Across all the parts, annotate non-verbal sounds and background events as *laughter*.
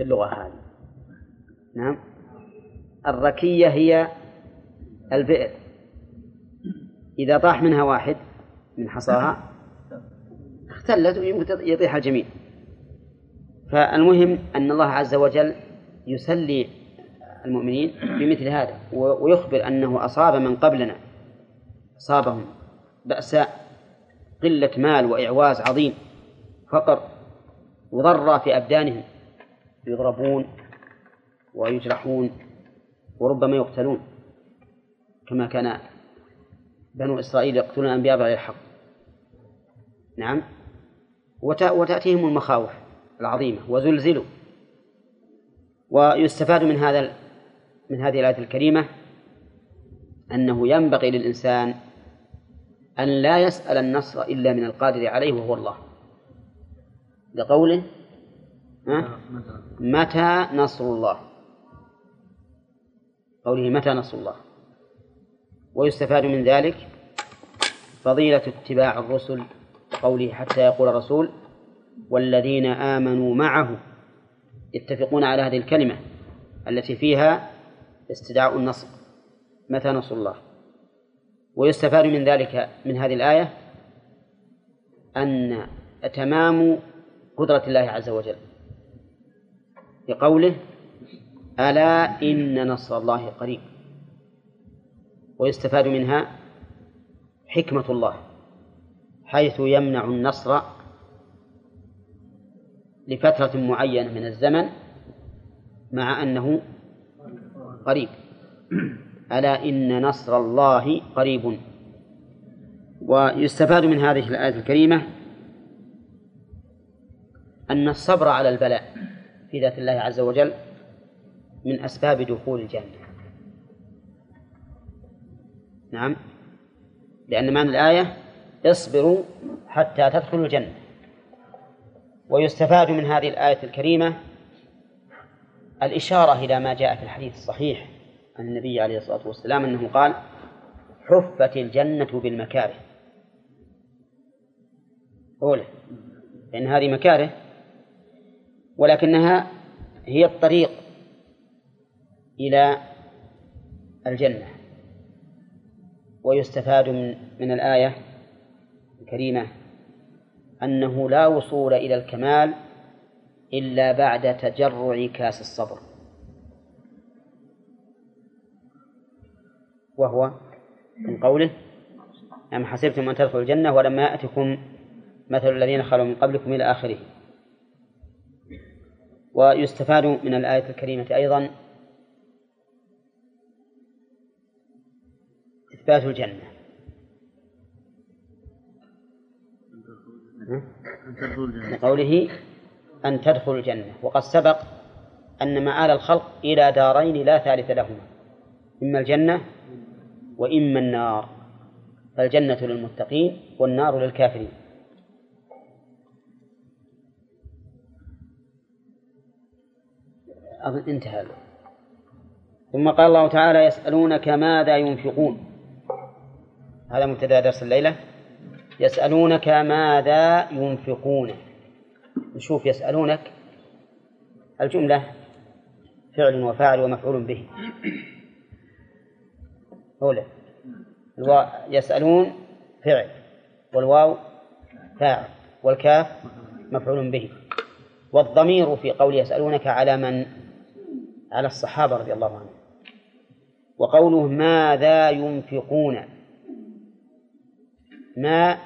وش اللغة هذه. نعم. الركية هي البئر إذا طاح منها واحد من حصاها اختلت ويطيح الجميع. فالمهم أن الله عز وجل يسلي المؤمنين بمثل هذا ويخبر أنه أصاب من قبلنا أصابهم بأساء قلة مال وإعواز عظيم فقر وضر في أبدانهم. يضربون ويجرحون وربما يقتلون كما كان بنو إسرائيل يقتلون الأنبياء بغير الحق نعم. وتأتيهم المخاوف العظيمة وزلزلوا ويستفاد من هذا من هذه الآية الكريمة أنه ينبغي للإنسان أن لا يسأل النصر إلا من القادر عليه وهو الله. لقوله متى؟ نصر الله؟ قوله متى نصر الله؟ ويستفاد من ذلك فضيلة اتباع الرسل قوله حتى يقول الرسول والذين آمنوا معه يتفقون على هذه الكلمة التي فيها استدعاء النصر. متى نصر الله؟ ويستفاد من ذلك من هذه الآية أن تمام قدرة الله عز وجل. بقوله ألا إن نصر الله قريب. ويستفاد منها حكمة الله حيث يمنع النصر لفترة معينة من الزمن مع أنه قريب. ألا إن نصر الله قريب. ويستفاد من هذه الآية الكريمة أن الصبر على البلاء. في ذات الله عز وجل من أسباب دخول الجنة. نعم. لأن معنى الآية اصبروا حتى تدخلوا الجنة. ويستفاد من هذه الآية الكريمة الإشارة إلى ما جاء في الحديث الصحيح عن النبي عليه الصلاة والسلام أنه قال حفت الجنة بالمكاره. أولى لأن هذه مكاره ولكنها هي الطريق إلى الجنة. ويستفاد من من الآية الكريمة أنه لا وصول إلى الكمال إلا بعد تجرع كاس الصبر. وهو من قوله أم حسبتم أن تدخلوا الجنة ولما يأتكم مثل الذين خلوا من قبلكم إلى آخره؟ ويستفاد من الآية الكريمة أيضا إثبات الجنة. لقوله أن تدخل الجنة. وقد سبق أن مآل الخلق إلى دارين لا ثالث لهما إما الجنة وإما النار فالجنة للمتقين والنار للكافرين. أظن انتهى ثم قال الله تعالى يسألونك ماذا ينفقون؟ هذا مبتدأ درس الليلة. يسألونك ماذا ينفقون؟ نشوف يسألونك الجملة فعل وفاعل ومفعول به. أولى. يسألون فعل والواو فاعل والكاف مفعول به. والضمير في قول يسألونك على من؟ على الصحابة رضي الله عنهم. وقوله ماذا ينفقون؟ ما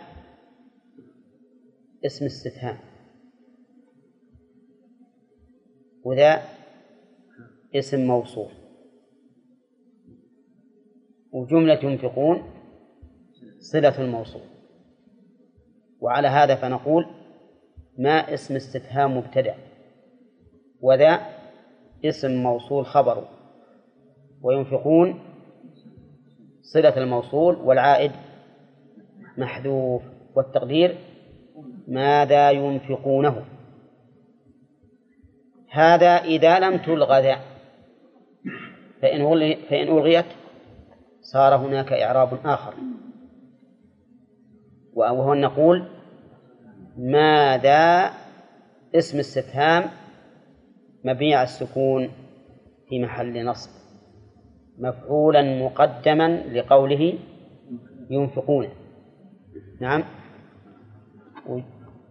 اسم استفهام وذا اسم موصول. وجملة ينفقون صلة الموصول. وعلى هذا فنقول ما اسم استفهام مبتدأ. وذا اسم موصول خبر وينفقون صلة الموصول والعائد محذوف والتقدير ماذا ينفقونه. هذا إذا لم تلغى ذا فإن فإن ألغيت صار هناك إعراب آخر. وهو أن نقول ماذا اسم استفهام مبني على السكون في محل نصب مفعولا مقدما لقوله ينفقون. نعم.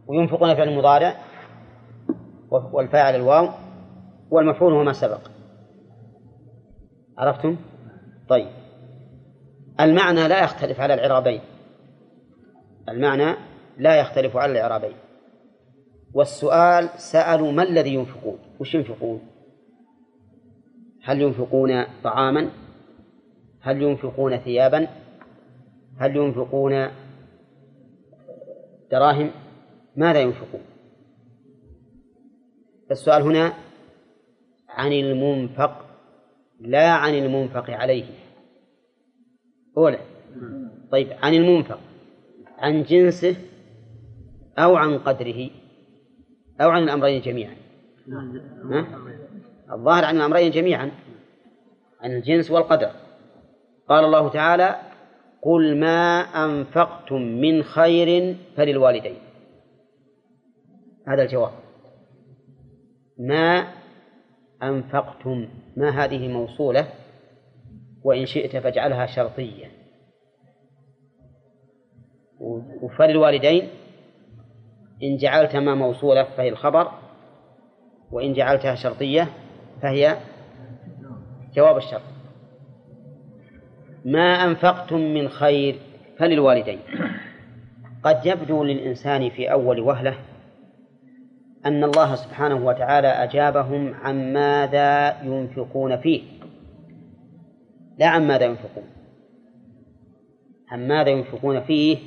وينفقون فعل المضارع والفاعل الواو والمفعول هو ما سبق. عرفتم؟ طيب. المعنى لا يختلف على العرابين. المعنى لا يختلف على الإعرابين والسؤال سألوا ما الذي ينفقون؟ وش ينفقون؟ هل ينفقون طعاما؟ هل ينفقون ثيابا؟ هل ينفقون دراهم؟ ماذا ينفقون؟ السؤال هنا عن المنفق لا عن المنفق عليه. أولى طيب عن المنفق عن جنسه أو عن قدره؟ أو عن الأمرين جميعا. ها؟ الظاهر عن الأمرين جميعا عن الجنس والقدر. قال الله تعالى قل ما أنفقتم من خير فللوالدين. هذا الجواب. ما أنفقتم ما هذه موصولة؟ وإن شئت فاجعلها شرطية. وفللوالدين إن جعلت ما موصولة فهي الخبر وإن جعلتها شرطية فهي جواب الشرط. ما أنفقتم من خير فللوالدين. قد يبدو للإنسان في أول وهلة أن الله سبحانه وتعالى أجابهم عن ماذا ينفقون فيه. لا عن ماذا ينفقون عن ماذا ينفقون فيه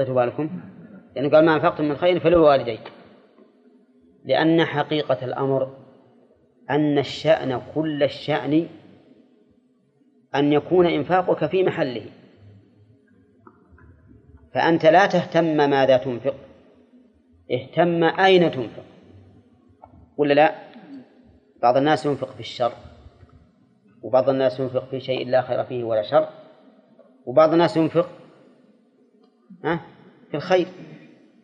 حطيتوا بالكم لأنه قال ما أنفقتم من خير فللوالدين. لأن حقيقة الأمر أن الشأن كل الشأن أن يكون إنفاقك في محله. فأنت لا تهتم ماذا تنفق. اهتم أين تنفق. ولا لا؟ بعض الناس ينفق في الشر. وبعض الناس ينفق في شيء لا خير فيه ولا شر. وبعض الناس ينفق في الخير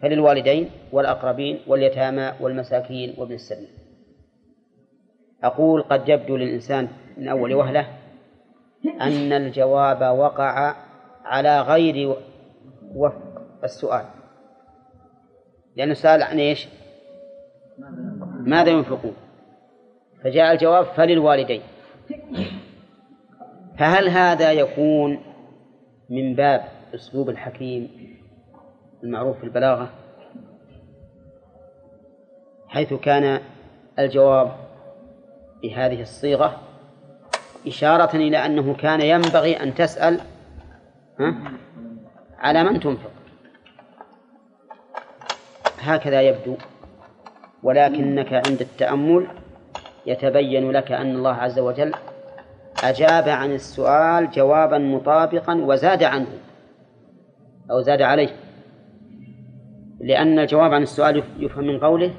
فللوالدين والأقربين واليتامى والمساكين وابن السبيل. أقول قد يبدو للإنسان من أول وهلة أن الجواب وقع على غير وفق السؤال. لأنه سأل عن إيش؟ ماذا ينفقون؟ فجاء الجواب فللوالدين. فهل هذا يكون من باب أسلوب الحكيم المعروف في البلاغة حيث كان الجواب بهذه الصيغة إشارة إلى أنه كان ينبغي أن تسأل على من تنفق. هكذا يبدو ولكنك عند التأمل يتبين لك أن الله عز وجل أجاب عن السؤال جوابا مطابقا وزاد عنه. أو زاد عليه. لأن الجواب عن السؤال يفهم من قوله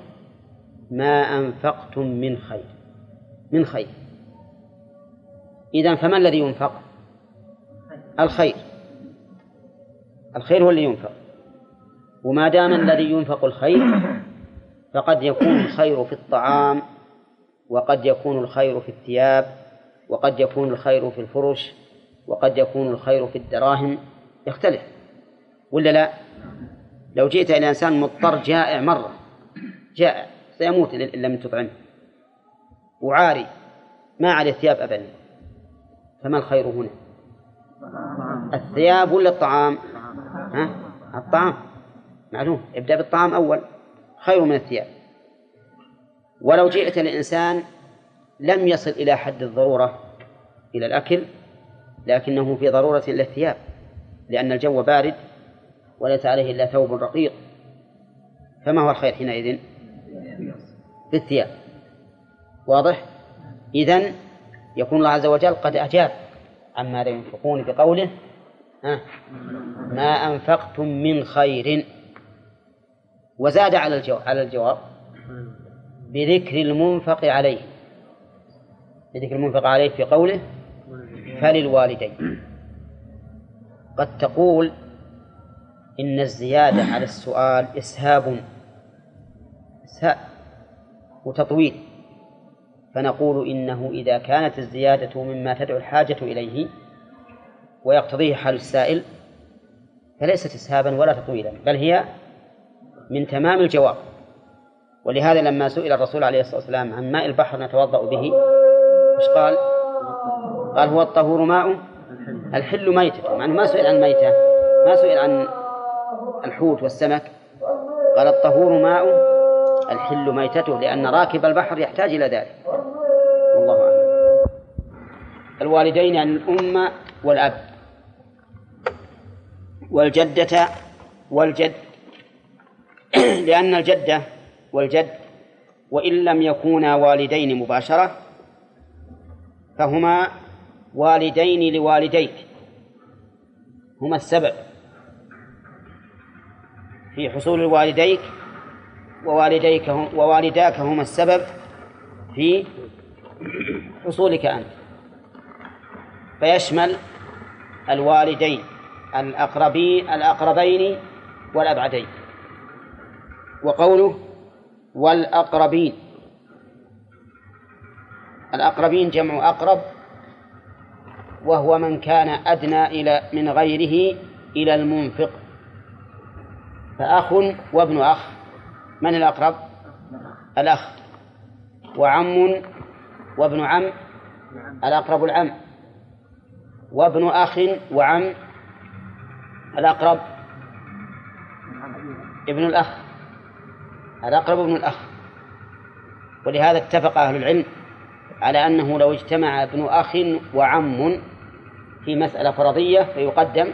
ما أنفقتم من خير. من خير. إذا فما الذي ينفق؟ الخير. الخير هو اللي ينفق. وما دام الذي ينفق الخير فقد يكون الخير في الطعام وقد يكون الخير في الثياب وقد يكون الخير في الفرش وقد يكون الخير في الدراهم. يختلف. ولا لا؟ لو جئت إلى إنسان مضطر جائع مرة جائع سيموت إن لم تطعمه. وعاري ما عليه ثياب أبدا. فما الخير هنا؟ الثياب ولا الطعام؟ ها؟ الطعام. معلوم ابدأ بالطعام أول. خير من الثياب. ولو جئت لإنسان لم يصل إلى حد الضرورة إلى الأكل لكنه في ضرورة إلى الثياب لأن الجو بارد وليس عليه إلا ثوب رقيق. فما هو الخير حينئذ؟ في الثياب واضح؟ إذن يكون الله عز وجل قد أجاب عما لا ينفقون بقوله ها؟ ما أنفقتم من خير. وزاد على على الجواب بذكر المنفق عليه. بذكر المنفق عليه في قوله فللوالدين. قد تقول إن الزيادة على السؤال إسهاب إسهاب وتطويل. فنقول إنه إذا كانت الزيادة مما تدعو الحاجة إليه ويقتضيه حال السائل فليست إسهابا ولا تطويلا بل هي من تمام الجواب. ولهذا لما سئل الرسول عليه الصلاة والسلام عن ماء البحر نتوضأ به إيش قال؟ قال هو الطهور ماء الحل ميتة. مع أنه ما سئل عن ميتة ما سئل عن الحوت والسمك. قال الطهور ماء الحل ميتته لأن راكب البحر يحتاج إلى ذلك. والله أعلم. الوالدين عن الأم والأب. والجدة والجد. *clears throat* لأن الجدة والجد وإن لم يكونا والدين مباشرة فهما والدين لوالديك. هما السبب. في حصول والديك ووالديك هم ووالداك هما السبب في حصولك أنت. فيشمل الوالدين الأقربين الأقربين والأبعدين. وقوله والأقربين. الأقربين جمع أقرب وهو من كان أدنى إلى من غيره إلى المنفق. فأخ وابن أخ. من الأقرب؟ الأخ. وعم وابن عم؟ الأقرب العم. وابن أخ وعم؟ الأقرب؟ ابن الأخ. الأقرب ابن الأخ. ولهذا اتفق أهل العلم على أنه لو اجتمع ابن أخ وعم في مسألة فرضية فيقدم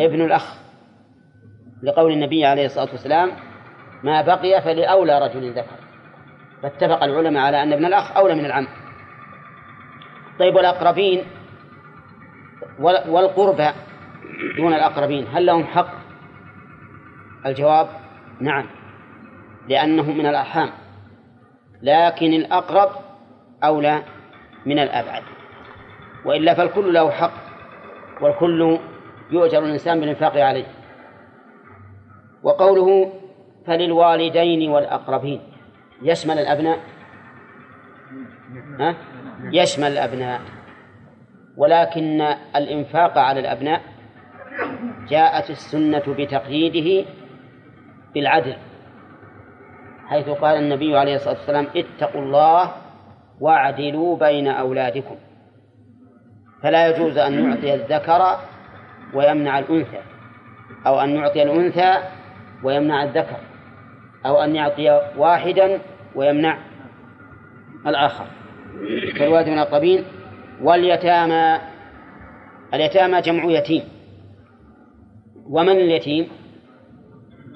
ابن الأخ. لقول النبي عليه الصلاة والسلام ما بقي فلأولى رجل ذكر. فاتفق العلماء على أن ابن الأخ أولى من العم. طيب والأقربين والقربى دون الأقربين هل لهم حق؟ الجواب نعم لأنه من الأرحام. لكن الأقرب أولى من الأبعد. وإلا فالكل له حق والكل يؤجر الإنسان بالإنفاق عليه. وقوله فللوالدين والأقربين. يشمل الأبناء؟ ها؟ يشمل الأبناء. ولكن الإنفاق على الأبناء جاءت السنة بتقييده بالعدل حيث قال النبي عليه الصلاة والسلام اتقوا الله واعدلوا بين أولادكم. فلا يجوز أن نعطي الذكر ويمنع الأنثى أو أن نعطي الأنثى ويمنع الذكر أو أن يعطي واحدا ويمنع الآخر. فالوالد من الأقربين واليتامى اليتامى جمع يتيم. ومن اليتيم؟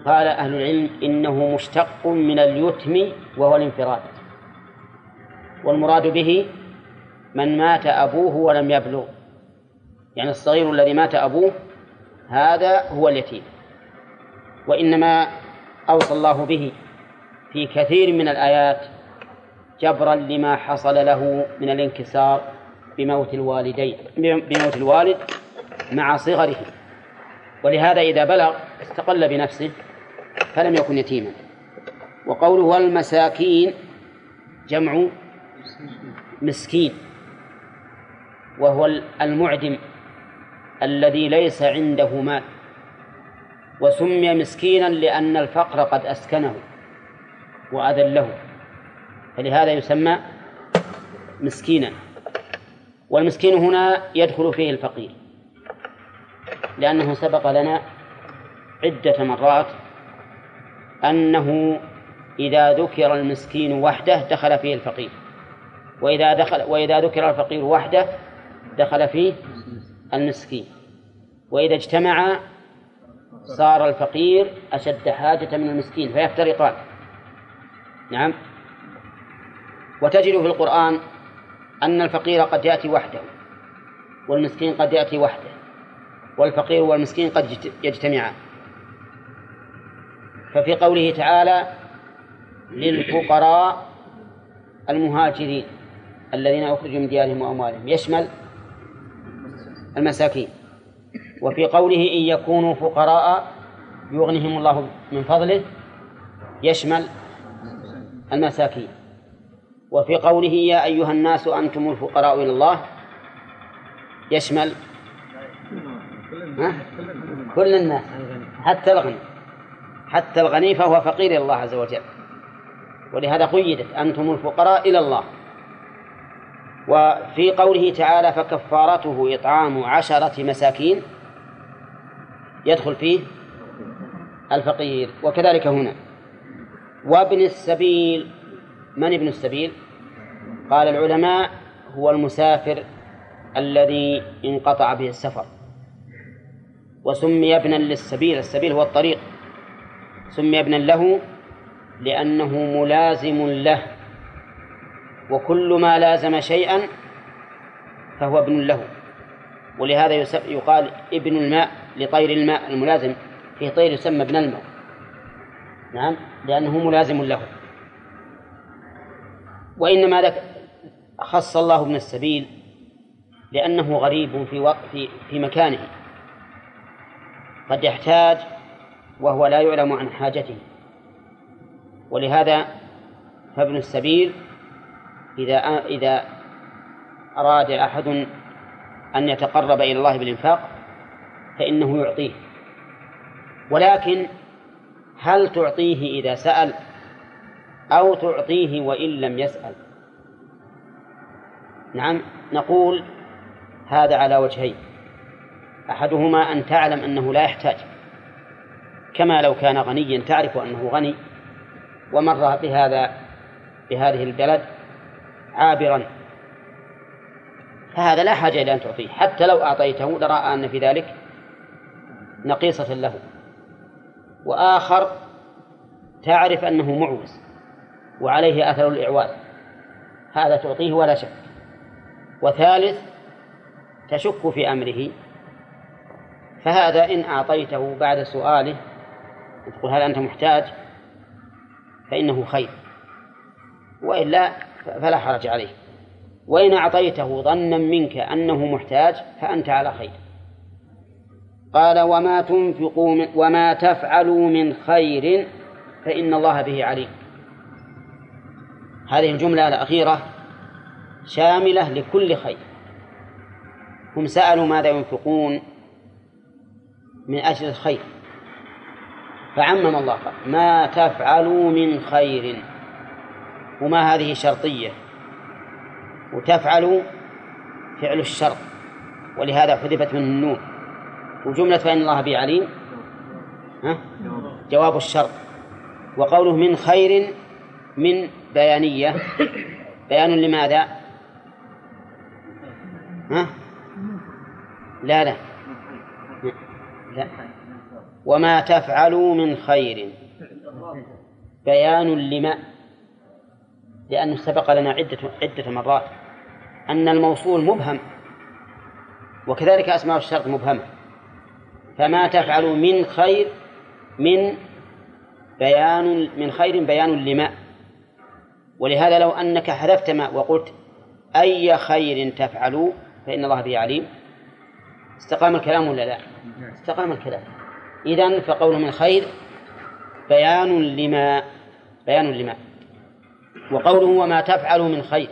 قال أهل العلم إنه مشتق من اليتم وهو الانفراد. والمراد به من مات أبوه ولم يبلغ. يعني الصغير الذي مات أبوه هذا هو اليتيم. وإنما أوصى الله به في كثير من الآيات جبرا لما حصل له من الانكسار بموت الوالدين بموت الوالد مع صغره. ولهذا إذا بلغ استقل بنفسه فلم يكن يتيما. وقوله والمساكين جمع مسكين وهو المعدم الذي ليس عنده مال. وسمي مسكينا لأن الفقر قد أسكنه وأذله. فلهذا يسمى مسكينا. والمسكين هنا يدخل فيه الفقير لأنه سبق لنا عدة مرات أنه إذا ذكر المسكين وحده دخل فيه الفقير وإذا دخل وإذا ذكر الفقير وحده دخل فيه المسكين. وإذا اجتمع صار الفقير أشد حاجة من المسكين فيفترقان. نعم. وتجد في القرآن أن الفقير قد يأتي وحده والمسكين قد يأتي وحده والفقير والمسكين قد يجتمعان. ففي قوله تعالى للفقراء المهاجرين الذين أخرجوا من ديارهم وأموالهم. يشمل المساكين. وفي قوله إن يكونوا فقراء يغنهم الله من فضله يشمل المساكين وفي قوله يا أيها الناس أنتم الفقراء إلى الله يشمل؟ كل الناس حتى الغني حتى الغني فهو فقير إلى الله عز وجل ولهذا قيدت أنتم الفقراء إلى الله وفي قوله تعالى فكفارته إطعام عشرة مساكين يدخل فيه الفقير وكذلك هنا. وابن السبيل من ابن السبيل؟ قال العلماء هو المسافر الذي انقطع به السفر. وسمي ابنا للسبيل السبيل هو الطريق. سمي ابنا له لأنه ملازم له. وكل ما لازم شيئا فهو ابن له. ولهذا يقال ابن الماء. لطير الماء الملازم فيه طير يسمى ابن الماء. نعم لأنه ملازم له. وإنما لك خص الله ابن السبيل لأنه غريب في في, في مكانه. قد يحتاج وهو لا يعلم عن حاجته. ولهذا فابن السبيل إذا إذا أراد أحد أن يتقرب إلى الله بالإنفاق فإنه يعطيه. ولكن هل تعطيه إذا سأل؟ أو تعطيه وإن لم يسأل؟ نعم نقول هذا على وجهين. أحدهما أن تعلم أنه لا يحتاج كما لو كان غنيا تعرف أنه غني ومر بهذا بهذه البلد عابرا. فهذا لا حاجة إلى أن تعطيه حتى لو أعطيته لرأى أن في ذلك نقيصة له. وآخر تعرف أنه معوز وعليه أثر الإعواز هذا تعطيه ولا شك. وثالث تشك في أمره. فهذا إن أعطيته بعد سؤاله تقول هل أنت محتاج؟ فإنه خير. وإلا فلا حرج عليه. وإن أعطيته ظنا منك أنه محتاج فأنت على خير. قال وما تنفقوا من وما تفعلوا من خير فإن الله به عليم. هذه الجملة الأخيرة شاملة لكل خير. هم سألوا ماذا ينفقون من أجل الخير. فعمم الله قال ما تفعلوا من خير. وما هذه شرطية؟ وتفعل فعل الشرط ولهذا حذفت من النون. وجملة فإن الله به عليم. ها؟ جواب الشرط. وقوله من خير من بيانية. بيان لماذا؟ ها؟ لا لا. لا. وما تفعلوا من خير. بيان لما؟ لأنه سبق لنا عدة عدة مرات أن الموصول مبهم وكذلك أسماء الشرط مبهمة. فما تفعلوا من خير من بيان من خير بيان لما. ولهذا لو أنك حذفت ما وقلت أي خير تفعلوا فإن الله به عليم. استقام الكلام ولا لا؟ استقام الكلام. إذن فقول من خير بيان لما بيان لما. وقوله وما تفعل من خير.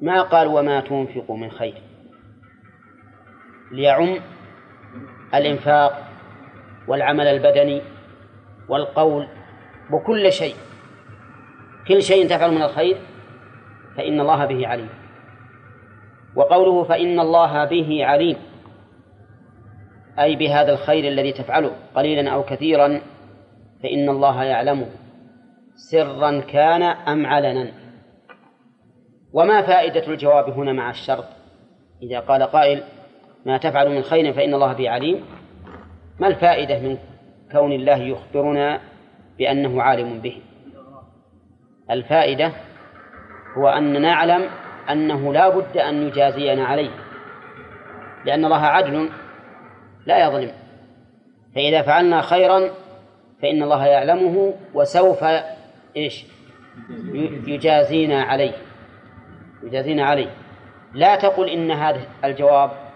ما قال وما تنفق من خير. ليعم الإنفاق والعمل البدني والقول وكل شيء. كل شيء تفعل من الخير فإن الله به عليم. وقوله فإن الله به عليم أي بهذا الخير الذي تفعله قليلا أو كثيرا فإن الله يعلمه. سرا كان أم علنا. وما فائدة الجواب هنا مع الشرط؟ إذا قال قائل ما تفعل من خير فإن الله به عليم. ما الفائدة من كون الله يخبرنا بأنه عالم به؟ الفائدة هو أن نعلم أنه لا بد أن يجازينا عليه لأن الله عدل لا يظلم. فإذا فعلنا خيرا فإن الله يعلمه وسوف إيش؟ يجازينا عليه يجازينا عليه. لا تقل إن هذا الجواب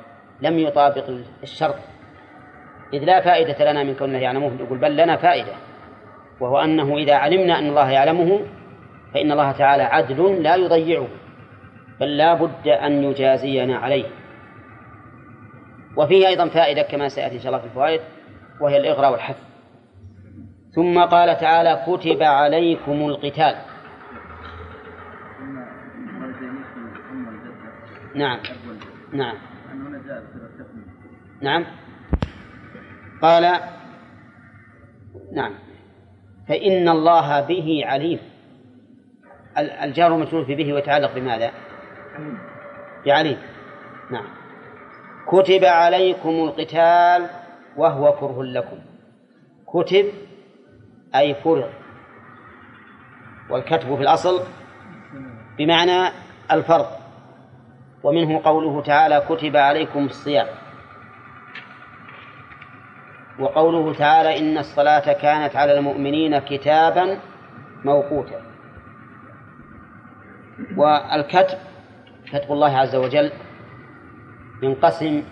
لم يطابق الشرط. إذ لا فائدة لنا من كون الله يعلمه. يقول بل لنا فائدة وهو أنه إذا علمنا أن الله يعلمه فإن الله تعالى عدل لا يضيعه بل لا بد أن يجازينا عليه. وفيه أيضا فائدة كما سيأتي إن شاء الله في الفوائد وهي الإغراء والحث. ثم قال تعالى كتب عليكم القتال. نعم. نعم. نعم. قال نعم. فإن الله به عليم. الجار مجرور في به ويتعلق بماذا؟ بعليم. نعم. كتب عليكم القتال وهو كره لكم. كتب أي فرض والكتب في الأصل بمعنى الفرض ومنه قوله تعالى كتب عليكم الصيام. وقوله تعالى إن الصلاة كانت على المؤمنين كتابا موقوتا. والكتب كتب الله عز وجل ينقسم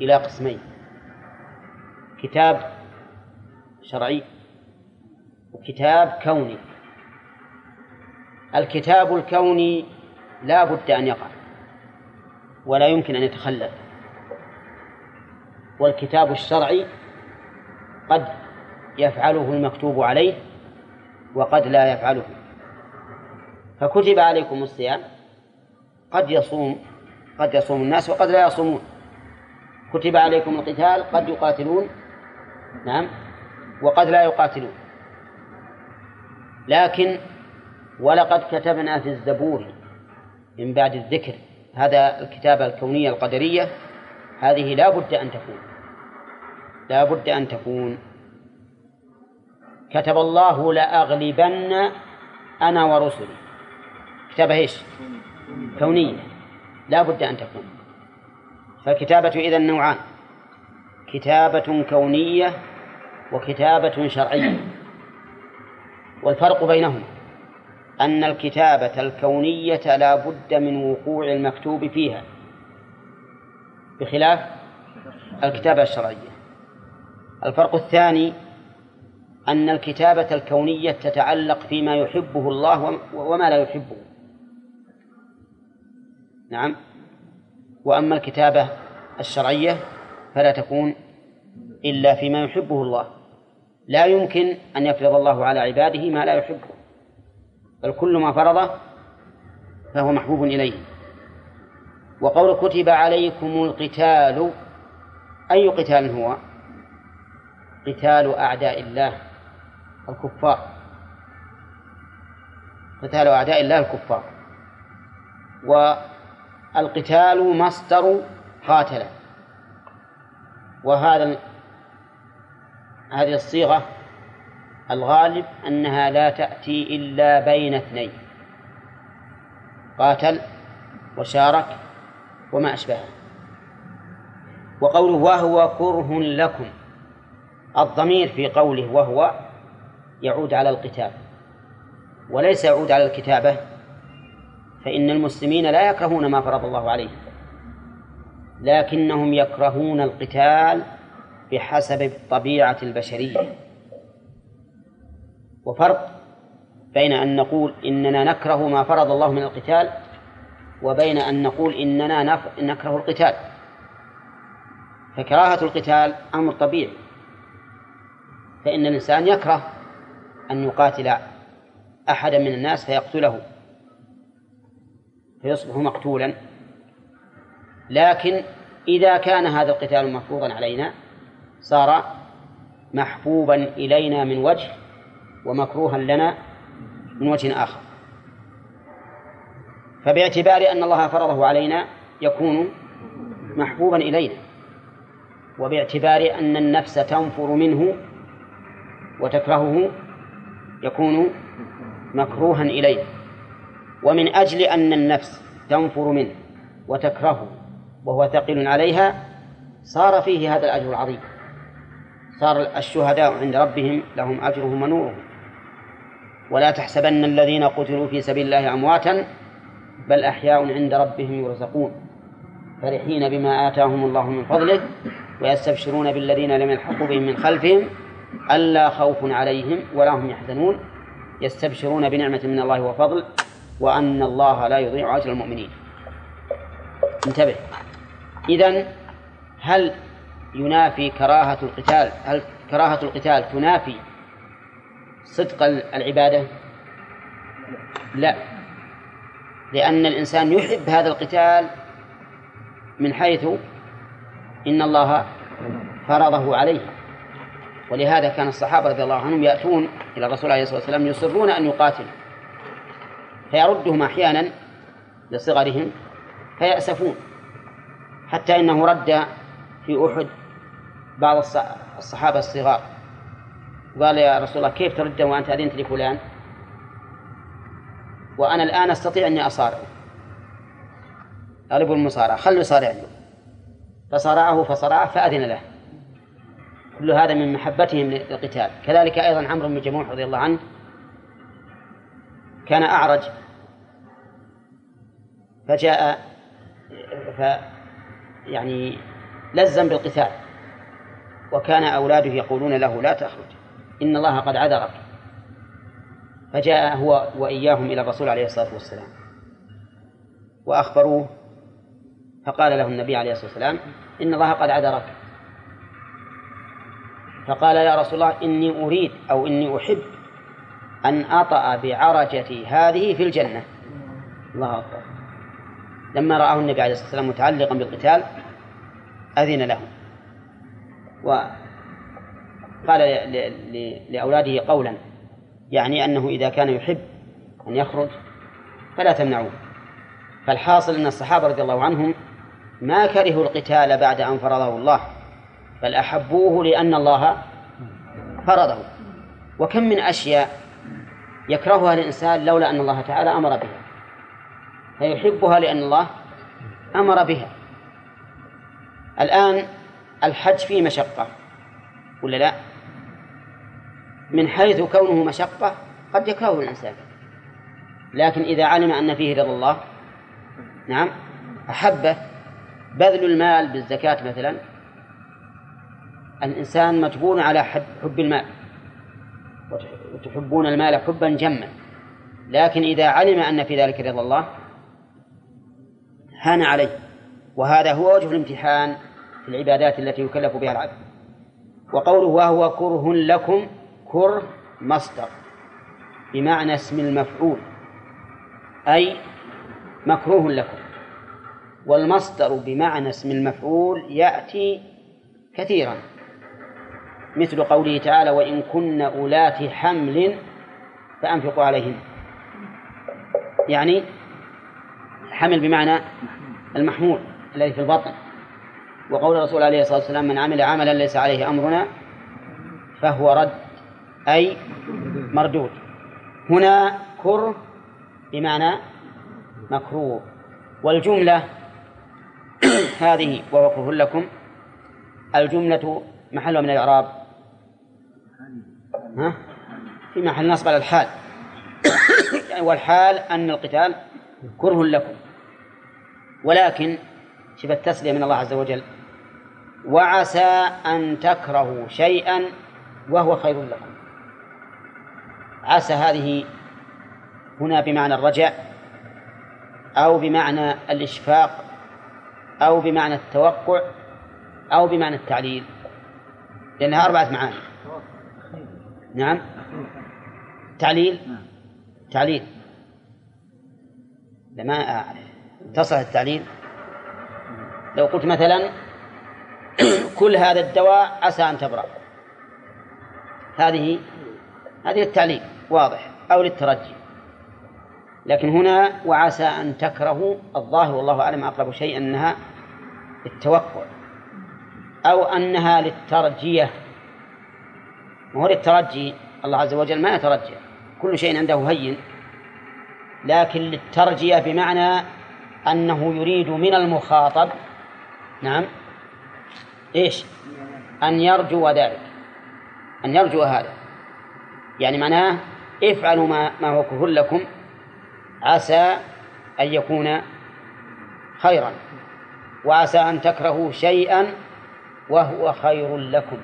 إلى قسمين كتاب شرعي وكتاب كوني. الكتاب الكوني لا بد أن يقع ولا يمكن أن يتخلف والكتاب الشرعي قد يفعله المكتوب عليه وقد لا يفعله. فكتب عليكم الصيام. قد يصوم قد يصوم الناس وقد لا يصومون. كتب عليكم القتال قد يقاتلون. نعم. وقد لا يقاتلون. لكن ولقد كتبنا في الزبور من بعد الذكر. هذا الكتابة الكونية القدرية. هذه لا بد أن تكون. لا بد أن تكون. كتب الله لأغلبن أنا ورسلي. كتابة إيش؟ كونية لا بد أن تكون. فالكتابة إذا نوعان. كتابة كونية وكتابة شرعية. والفرق بينهما. أن الكتابة الكونية لا بد من وقوع المكتوب فيها. بخلاف الكتابة الشرعية. الفرق الثاني أن الكتابة الكونية تتعلق فيما يحبه الله وما لا يحبه. نعم. وأما الكتابة الشرعية فلا تكون إلا فيما يحبه الله. لا يمكن أن يفرض الله على عباده ما لا يحبه. بل كل ما فرضه فهو محبوب إليه. وقول كتب عليكم القتال أي قتال هو؟ قتال أعداء الله الكفار. قتال أعداء الله الكفار. والقتال مصدر قاتل وهذا هذه الصيغة الغالب أنها لا تأتي إلا بين اثنين. قاتل وشارك وما أشبهه. وقوله وهو كره لكم الضمير في قوله وهو يعود على القتال. وليس يعود على الكتابة فإن المسلمين لا يكرهون ما فرض الله عليهم. لكنهم يكرهون القتال بحسب الطبيعة البشرية. وفرق بين أن نقول إننا نكره ما فرض الله من القتال وبين أن نقول إننا نكره القتال. فكراهة القتال أمر طبيعي. فإن الإنسان يكره أن يقاتل أحدا من الناس فيقتله فيصبح مقتولا. لكن إذا كان هذا القتال مفروضا علينا صار محبوبا إلينا من وجه ومكروها لنا من وجه آخر. فباعتبار أن الله فرضه علينا يكون محبوبا إلينا وباعتبار أن النفس تنفر منه وتكرهه يكون مكروها إليه. ومن أجل أن النفس تنفر منه وتكرهه وهو ثقيل عليها صار فيه هذا الأجر العظيم. صار الشهداء عند ربهم لهم أجرهم ونورهم. ولا تحسبن الذين قتلوا في سبيل الله أمواتا بل أحياء عند ربهم يرزقون فرحين بما آتاهم الله من فضله ويستبشرون بالذين لم يلحقوا بهم من خلفهم ألا خوف عليهم ولا هم يحزنون يستبشرون بنعمة من الله وفضل وأن الله لا يضيع أجر المؤمنين. انتبه. إذن هل ينافي كراهة القتال؟ هل كراهة القتال تنافي صدق العبادة؟ لا. لأن الإنسان يحب هذا القتال من حيث إن الله فرضه عليه. ولهذا كان الصحابة رضي الله عنهم يأتون إلى الرسول عليه الصلاة والسلام يصرون أن يقاتلوا. فيردهم أحيانا لصغرهم فيأسفون حتى إنه رد في أحد بعض الصحابة الصغار. قال يا رسول الله كيف ترده وأنت أذنت لفلان؟ وأنا الآن أستطيع أني أصارعه. أغلب المصارعة خلوا يصارعني. فصارعه فصرعه فأذن له. كل هذا من محبتهم للقتال. كذلك أيضا عمرو بن جموح رضي الله عنه كان أعرج فجاء ف يعني لزم بالقتال وكان أولاده يقولون له لا تخرج إن الله قد عذرك. فجاء هو وإياهم إلى الرسول عليه الصلاة والسلام وأخبروه فقال له النبي عليه الصلاة والسلام إن الله قد عذرك. فقال يا رسول الله إني أريد أو إني أحب أن أطأ بعرجتي هذه في الجنة. الله أكبر. لما رآه النبي عليه الصلاة والسلام متعلقا بالقتال أذن له. وقال لأولاده قولا يعني أنه إذا كان يحب أن يخرج فلا تمنعوه. فالحاصل أن الصحابة رضي الله عنهم ما كرهوا القتال بعد أن فرضه الله. بل أحبوه لأن الله فرضه. وكم من أشياء يكرهها الإنسان لولا أن الله تعالى أمر بها. فيحبها لأن الله أمر بها. الآن الحج فيه مشقة ولا لا؟ من حيث كونه مشقة قد يكرهه الإنسان. لكن إذا علم أن فيه رضا الله نعم أحبه بذل المال بالزكاة مثلا الإنسان مجبور على حب المال. وتحبون المال حبا جما. لكن إذا علم أن في ذلك رضا الله هان عليه. وهذا هو وجه الامتحان في العبادات التي يكلف بها العبد. وقوله وهو كره لكم كره مصدر. بمعنى اسم المفعول. أي مكروه لكم. والمصدر بمعنى اسم المفعول يأتي كثيرا. مثل قوله تعالى وإن كن أولات حمل فأنفقوا عليهن يعني حمل بمعنى المحمول الذي في البطن. وقول الرسول عليه الصلاة والسلام من عمل عملا ليس عليه أمرنا فهو رد أي مردود. هنا كر بمعنى مكروه. والجملة *clears throat* هذه وهو كره لكم الجملة محل من الإعراب؟ في محل نصب على الحال. يعني والحال أن القتال كره لكم. ولكن شبه التسلية من الله عز وجل. وعسى أن تكرهوا شيئا وهو خير لكم. عسى هذه هنا بمعنى الرجاء أو بمعنى الإشفاق أو بمعنى التوقع أو بمعنى التعليل. لأنها أربعة معاني. نعم. تعليل؟ تعليل. لما أعرف. التعليل. لو قلت مثلا *clears throat* كل هذا الدواء عسى أن تبرأ. هذه هذه التعليل. واضح. أو للترجي. لكن هنا وعسى أن تكرهوا الظاهر والله أعلم أقرب شيء أنها للتوقع. أو أنها للترجية. وهو للترجي الله عز وجل ما يترجى كل شيء عنده هين. لكن للترجية بمعنى أنه يريد من المخاطب نعم إيش؟ أن يرجو ذلك أن يرجو هذا. يعني معناه افعلوا ما, ما هو كفر لكم عسى أن يكون خيرا وعسى أن تكرهوا شيئا وهو خير لكم.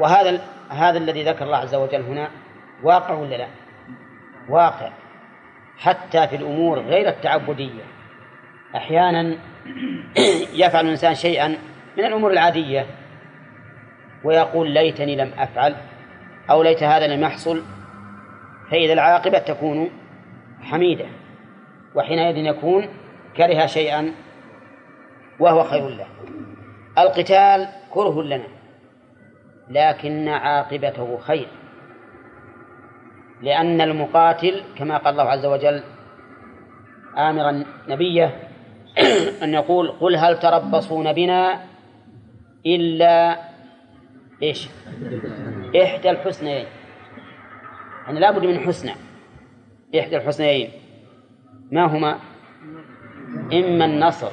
وهذا هذا الذي ذكر الله عز وجل هنا واقع ولا لا؟ واقع. حتى في الأمور غير التعبدية. أحيانا *clears throat* يفعل الإنسان شيئا من الأمور العادية ويقول ليتني لم أفعل أو ليت هذا لم يحصل فإذا العاقبة تكون حميدة وحينئذ يكون كره شيئا وهو خير له. القتال كره لنا. لكن عاقبته خير. لأن المقاتل كما قال الله عز وجل آمرا نبيه *clears throat* أن يقول قل هل تربصون بنا إلا إيش؟ إحدى الحسنيين. يعني لابد من حسنى إحدى الحسنيين. ما هما؟ إما النصر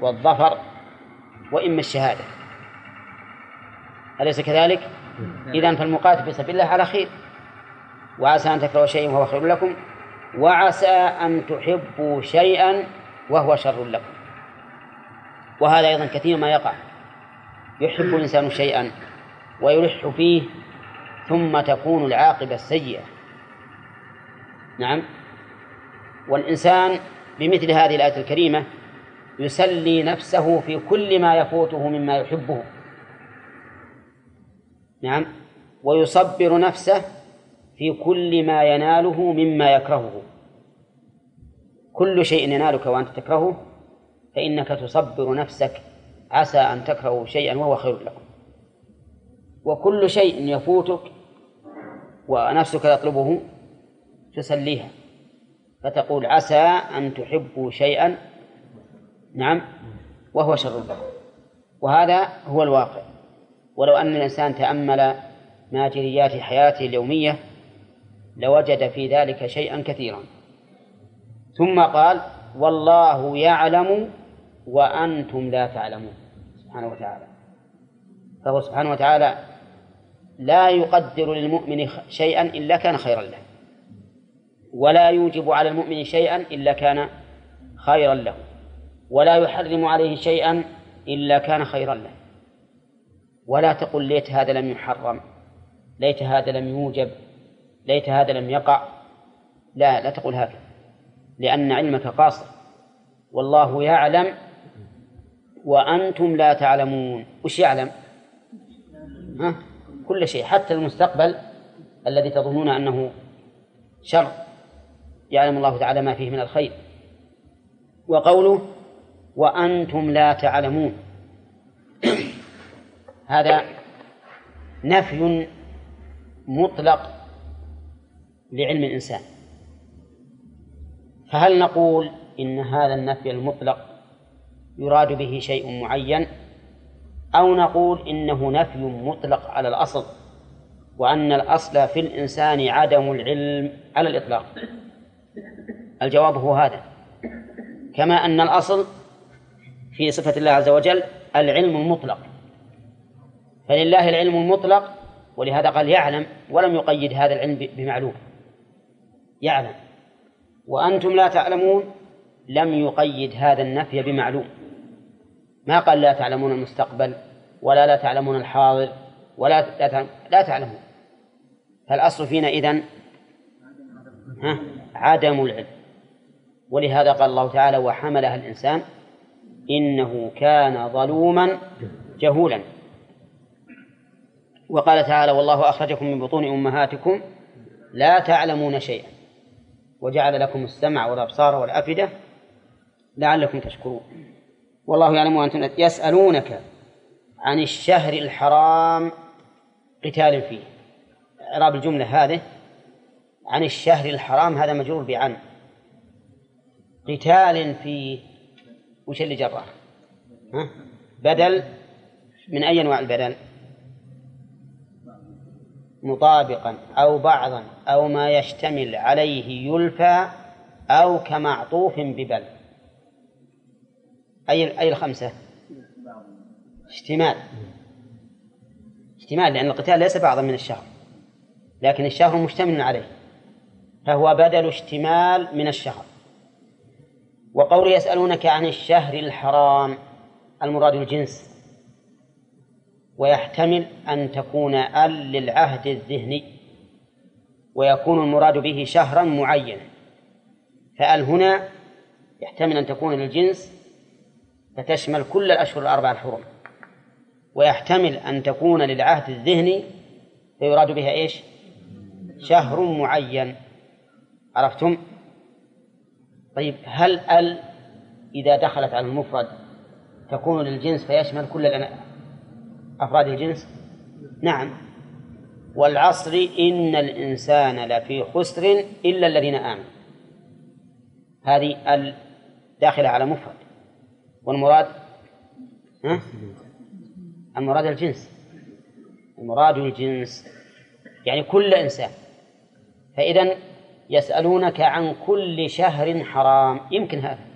والظفر وإما الشهادة. أليس كذلك؟ إذا فالمقاتل في سبيل الله على خير. وعسى أن تكرهوا شيئا وهو خير لكم وعسى أن تحبوا شيئا وهو شر لكم. وهذا أيضا كثير ما يقع. يحب الإنسان شيئا ويلح فيه ثم تكون العاقبة السيئة. نعم. والإنسان بمثل هذه الآية الكريمة يسلي نفسه في كل ما يفوته مما يحبه. نعم. ويصبر نفسه في كل ما يناله مما يكرهه. كل شيء ينالك وأنت تكرهه فإنك تصبر نفسك عسى أن تكرهوا شيئا وهو خير لكم. وكل شيء يفوتك ونفسك تطلبه تسليها فتقول عسى أن تحبوا شيئا. نعم. وهو شر لكم. وهذا هو الواقع. ولو أن الإنسان تأمل ماجريات حياته اليومية لوجد في ذلك شيئا كثيرا. ثم قال والله يعلم وأنتم لا تعلمون. سبحانه وتعالى. فهو سبحانه وتعالى لا يقدر للمؤمن شيئا إلا كان خيرا له. ولا يوجب على المؤمن شيئا إلا كان خيرا له. ولا يحرم عليه شيئا إلا كان خيرا له. ولا تقل ليت هذا لم يحرم ليت هذا لم يوجب ليت هذا لم يقع. لا لا تقول هكذا لأن علمك قاصر. والله يعلم وأنتم لا تعلمون. وش يعلم؟ ها؟ كل شيء حتى المستقبل الذي تظنون أنه شر. يعلم الله تعالى ما فيه من الخير. وقوله وأنتم لا تعلمون. هذا نفي مطلق لعلم الإنسان. فهل نقول إن هذا النفي المطلق يراد به شيء معين؟ أو نقول إنه نفي مطلق على الأصل وأن الأصل في الإنسان عدم العلم على الإطلاق؟ الجواب هو هذا. كما أن الأصل في صفة الله عز وجل العلم المطلق. فلله العلم المطلق ولهذا قال يعلم ولم يقيد هذا العلم بمعلوم. يعلم. وأنتم لا تعلمون لم يقيد هذا النفي بمعلوم. ما قال لا تعلمون المستقبل ولا لا تعلمون الحاضر ولا لا, لا تعلمون. فالأصل فينا إذن ها؟ عدم العلم. ولهذا قال الله تعالى وحملها الإنسان إنه كان ظلوما جهولا. وقال تعالى والله أخرجكم من بطون أمهاتكم لا تعلمون شيئا وجعل لكم السمع والأبصار والأفئدة لعلكم تشكرون والله يعلم وأنتم يسألونك عن الشهر الحرام قتال فيه إعراب الجملة هذه عن الشهر الحرام هذا مجرور بعن قتال فيه وش اللي جره؟ ها؟ بدل من أي أنواع البدل؟ مطابقا أو بعضا أو ما يشتمل عليه يلفى أو كمعطوف ببل. أي أي الخمسة؟ اشتمال. اشتمال لأن القتال ليس بعضا من الشهر لكن الشهر مشتمل عليه فهو بدل اشتمال من الشهر. وقول يسألونك عن الشهر الحرام المراد الجنس. ويحتمل أن تكون آل للعهد الذهني ويكون المراد به شهرا معينا. فآل هنا يحتمل أن تكون للجنس فتشمل كل الأشهر الأربعة الحرم. ويحتمل أن تكون للعهد الذهني فيراد بها إيش؟ شهر معين. عرفتم؟ طيب هل آل إذا دخلت على المفرد تكون للجنس فيشمل كل أفراد الجنس؟ نعم. والعصر إن الإنسان لفي خسر إلا الذين آمنوا. هذه ال داخلة على مفرد. والمراد؟ ها؟ المراد الجنس. المراد الجنس. يعني كل إنسان. فإذا يسألونك عن كل شهر حرام يمكن هذا.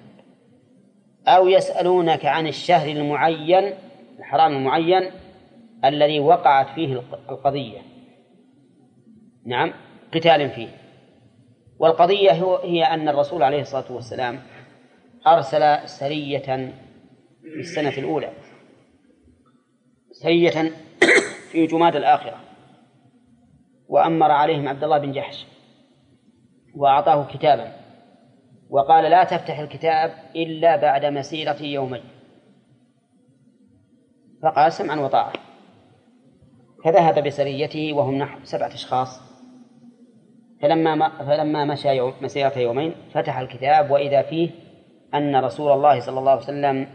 أو يسألونك عن الشهر المعين الحرام المعين الذي وقعت فيه القضية. نعم قتال فيه. والقضية هي أن الرسول عليه الصلاة والسلام أرسل سرية في السنة الأولى. سرية *coughs* في جماد الآخرة. وأمر عليهم عبد الله بن جحش وأعطاه كتابا. وقال لا تفتح الكتاب إلا بعد مسيرة يومين. فقال سمعا وطاعة. فذهب بسريته وهم نحو سبعة أشخاص. فلما فلما مشى يوم مسيرة يومين فتح الكتاب وإذا فيه أن رسول الله صلى الله عليه وسلم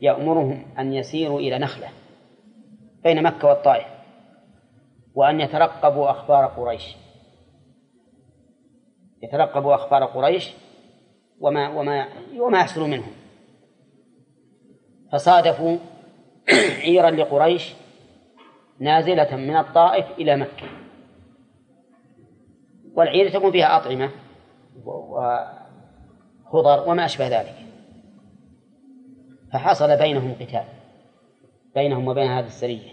يأمرهم أن يسيروا إلى نخلة بين مكة والطائف وأن يترقبوا أخبار قريش. يترقبوا أخبار قريش وما وما وما يحصل منهم. فصادفوا *clears throat* عيرا لقريش نازلة من الطائف إلى مكة. والعير تكون فيها أطعمة وخضر وما أشبه ذلك. فحصل بينهم قتال بينهم وبين هذه السرية.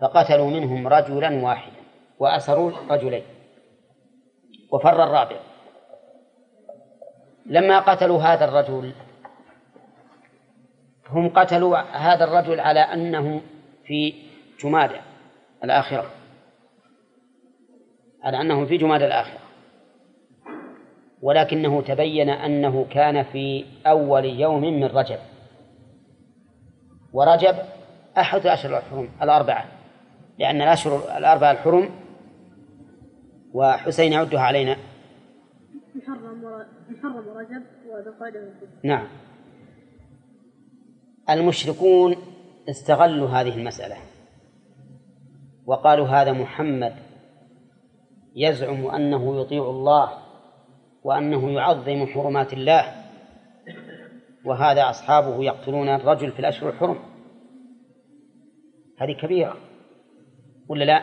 فقتلوا منهم رجلا واحدا وأسروا رجلين وفر الرابع. لما قتلوا هذا الرجل هم قتلوا هذا الرجل على أنه في جمادة الآخرة. على أنه في جمادة الآخرة. ولكنه تبين أنه كان في أول يوم من رجب. ورجب أحد الأشهر الحرم الأربعة لأن الأشهر الأربعة الحرم وحسين يعدها علينا. محرم محرم رجب وذو نعم. المشركون استغلوا هذه المسألة. وقالوا هذا محمد يزعم أنه يطيع الله وأنه يعظم حرمات الله وهذا أصحابه يقتلون الرجل في الأشهر الحرم. هذه كبيرة ولا لا؟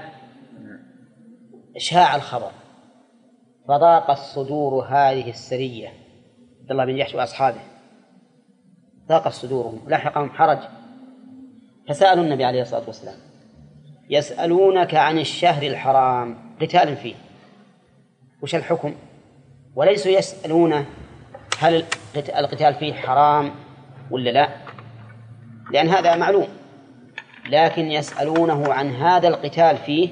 شاع الخبر فضاقت صدور هذه السرية. عبد الله بن جحش وأصحابه ضاقت صدورهم لحقهم حرج. فسألوا النبي عليه الصلاة والسلام يسألونك عن الشهر الحرام قتال فيه. وش الحكم؟ وليسوا يسألون هل القتال فيه حرام ولا لا؟ لأن هذا معلوم. لكن يسألونه عن هذا القتال فيه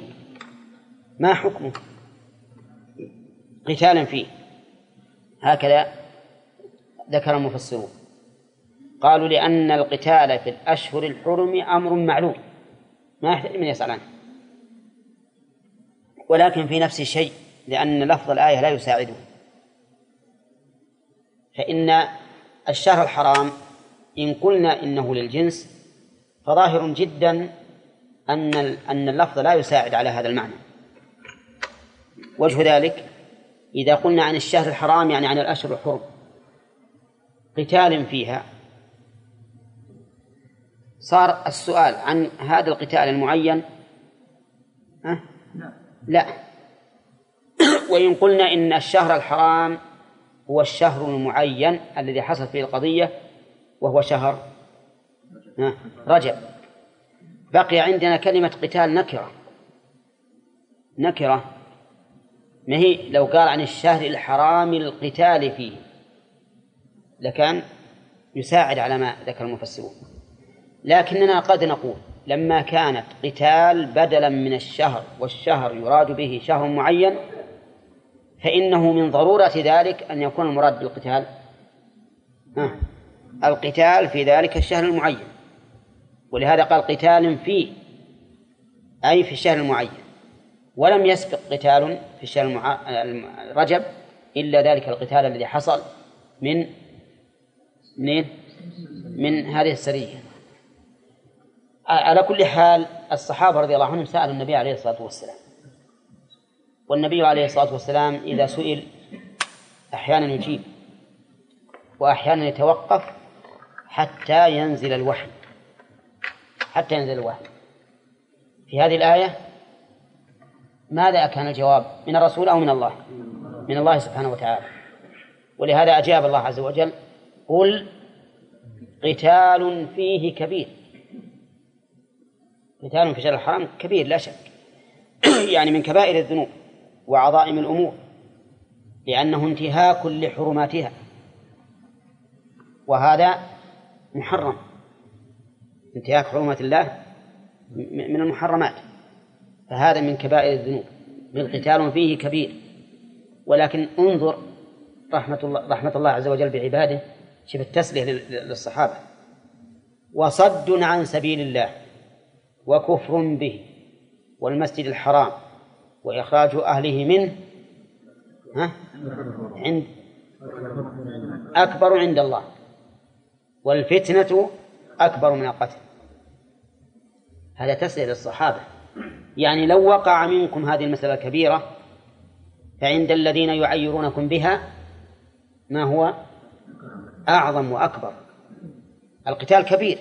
ما حكمه؟ قتال فيه. هكذا ذكر المفسرون. قالوا لأن القتال في الأشهر الحرم أمر معلوم. ما يحتاج من يسأل عنه. ولكن في نفس الشيء لأن لفظ الآية لا يساعده. فإن الشهر الحرام إن قلنا إنه للجنس فظاهر جدا أن أن اللفظ لا يساعد على هذا المعنى. وجه ذلك إذا قلنا عن الشهر الحرام يعني عن الأشهر الحرم قتال فيها صار السؤال عن هذا القتال المعين؟ أه؟ لا. وإن قلنا إن الشهر الحرام هو الشهر المعين الذي حصلت فيه القضية وهو شهر رجب. بقي عندنا كلمة قتال نكرة. نكرة. ما هي؟ لو قال عن الشهر الحرام القتال فيه. لكان يساعد على ما ذكر المفسرون. لكننا قد نقول لما كانت قتال بدلا من الشهر والشهر يراد به شهر معين فإنه من ضرورة ذلك أن يكون المراد بالقتال. القتال في ذلك الشهر المعين. ولهذا قال قتال فيه أي في الشهر المعين. ولم يسبق قتال في الشهر المع... رجب إلا ذلك القتال الذي حصل من من من هذه السرية. على كل حال الصحابة رضي الله عنهم سألوا النبي عليه الصلاة والسلام. والنبي عليه الصلاة والسلام إذا سئل أحيانا يجيب وأحيانا يتوقف حتى ينزل الوحي. حتى ينزل الوحي. في هذه الآية ماذا كان الجواب؟ من الرسول أو من الله؟ من الله سبحانه وتعالى. ولهذا أجاب الله عز وجل قل قتال فيه كبير. قتال في شهر الحرام كبير لا شك. *clears throat* يعني من كبائر الذنوب وعظائم الأمور لأنه انتهاك لحرماتها. وهذا محرم. انتهاك حرمات الله من المحرمات. فهذا من كبائر الذنوب. قتال فيه كبير. ولكن انظر رحمة الله رحمة الله عز وجل بعباده. شوف التسلية للصحابة. وصد عن سبيل الله. وكفر به والمسجد الحرام وإخراج أهله منه ها؟ عند أكبر عند الله والفتنة أكبر من القتل. هذا تسلية للصحابة. يعني لو وقع منكم هذه المسألة الكبيرة فعند الذين يعيرونكم بها ما هو؟ أعظم وأكبر. القتال كبير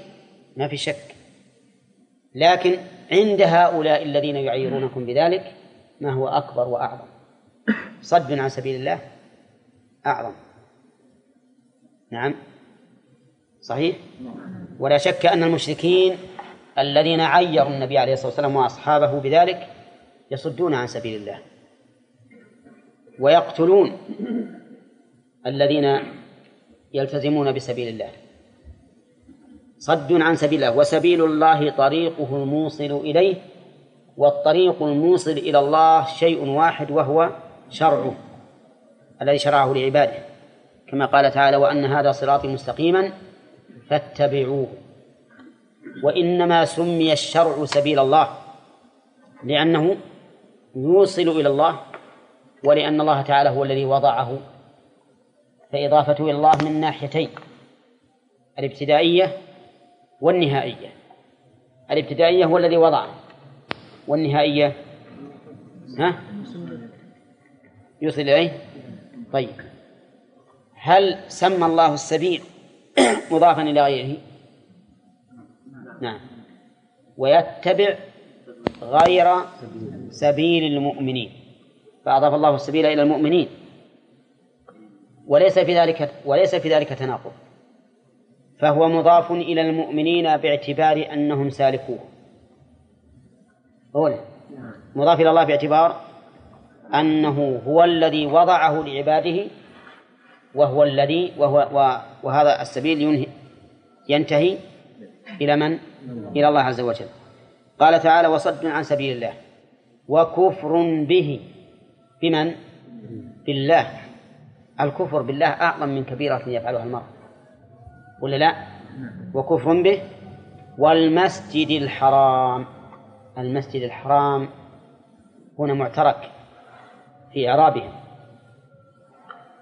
ما في شك. لكن عند هؤلاء الذين يعيرونكم بذلك ما هو أكبر وأعظم. صد عن سبيل الله؟ أعظم. نعم. صحيح؟ ولا شك أن المشركين الذين عيروا النبي عليه الصلاة والسلام وأصحابه بذلك يصدون عن سبيل الله. ويقتلون الذين يلتزمون بسبيل الله. صد عن سبيل الله. وسبيل الله طريقه الموصل إليه والطريق الموصل إلى الله شيء واحد وهو شرعه الذي شرعه لعباده. كما قال تعالى وأن هذا صراطي مستقيما فاتبعوه. وإنما سمي الشرع سبيل الله لأنه يوصل إلى الله ولأن الله تعالى هو الذي وضعه. فإضافته إلى الله من ناحيتين الابتدائية والنهائية. الابتدائية هو الذي وضعه والنهائية ها؟ يوصل إليه طيب. هل سمى الله السبيل *coughs* مضافا إلى غيره؟ نعم. ويتبع غير سبيل المؤمنين. فأضاف الله السبيل إلى المؤمنين. وليس في ذلك وليس في ذلك تناقض. فهو مضاف إلى المؤمنين باعتبار أنهم سالكوه. أولا مضاف إلى الله باعتبار أنه هو الذي وضعه لعباده وهو الذي وهو وهذا السبيل ينهي ينتهي إلى من؟ إلى الله عز وجل. قال تعالى وصد عن سبيل الله. وكفر به بمن؟ بالله. الكفر بالله أعظم من كبيرة يفعلها المرء. ولا لا؟ وكفر به. والمسجد الحرام. المسجد الحرام هنا معترك في إعرابهم.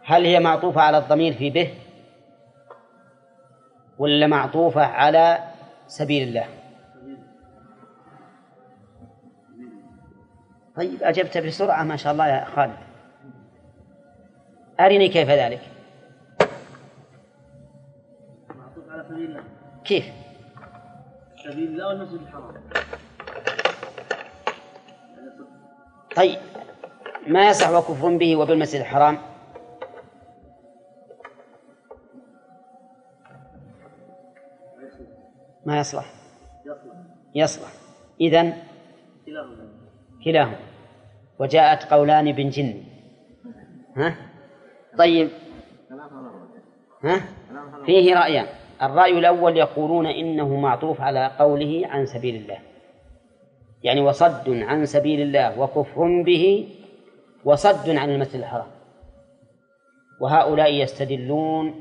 هل هي معطوفة على الضمير في به ولا معطوفة على سبيل الله؟ طيب أجبت بسرعة ما شاء الله يا خالد. أرني كيف ذلك؟ سبيل. الله كيف؟ سبيل الله والمسجد الحرام. طيب ما يصح وكفر به وبالمسجد الحرام؟ ما يصلح. يصلح. يصلح. إذن كلاهما. كلاهما. وجاءت قولان بن جن. ها؟ طيب. ها؟ فيه رأيان. الرأي الأول يقولون إنه معطوف على قوله عن سبيل الله. يعني وصد عن سبيل الله وكفر به وصد عن المسجد الحرام. وهؤلاء يستدلون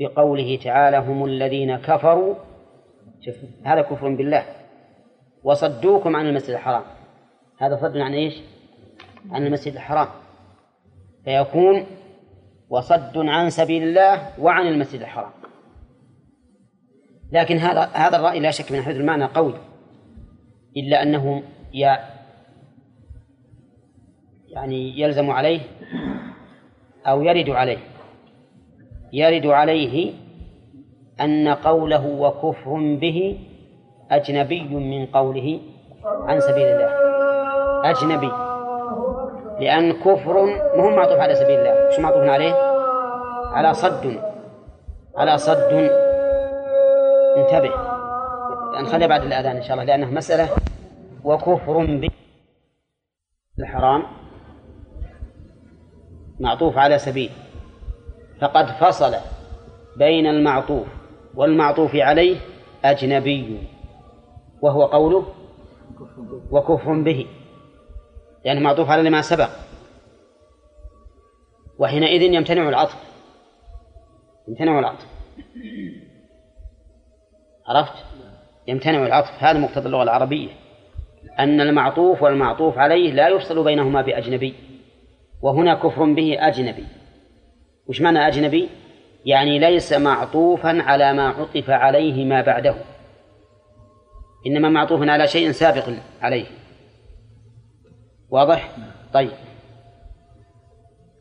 بقوله تعالى هم الذين كفروا شوف هذا كفر بالله. وصدوكم عن المسجد الحرام. هذا صد عن إيش؟ عن المسجد الحرام. فيكون وصد عن سبيل الله وعن المسجد الحرام. لكن هذا هذا الرأي لا شك من حيث المعنى قوي إلا أنه يعني يلزم عليه أو يرد عليه. يرد عليه أن قوله وكفر به أجنبي من قوله عن سبيل الله. أجنبي. لأن كفر مو معطوف على سبيل الله. شو معطوف عليه؟ على صد. على صد انتبه. نخليها بعد الأذان إن شاء الله لأنه مسألة وكفر به الحرام معطوف على سبيل. فقد فصل بين المعطوف والمعطوف عليه أجنبي وهو قوله وكفر به. لأنه معطوف على ما سبق. وحينئذ يمتنع العطف. يمتنع العطف. عرفت؟ يمتنع العطف. هذا مقتضى اللغة العربية. أن المعطوف والمعطوف عليه لا يفصل بينهما بأجنبي. وهنا كفر به أجنبي. وش معنى أجنبي؟ يعني ليس معطوفا على ما عطف عليه ما بعده. إنما معطوف على شيء سابق عليه. واضح؟ طيب.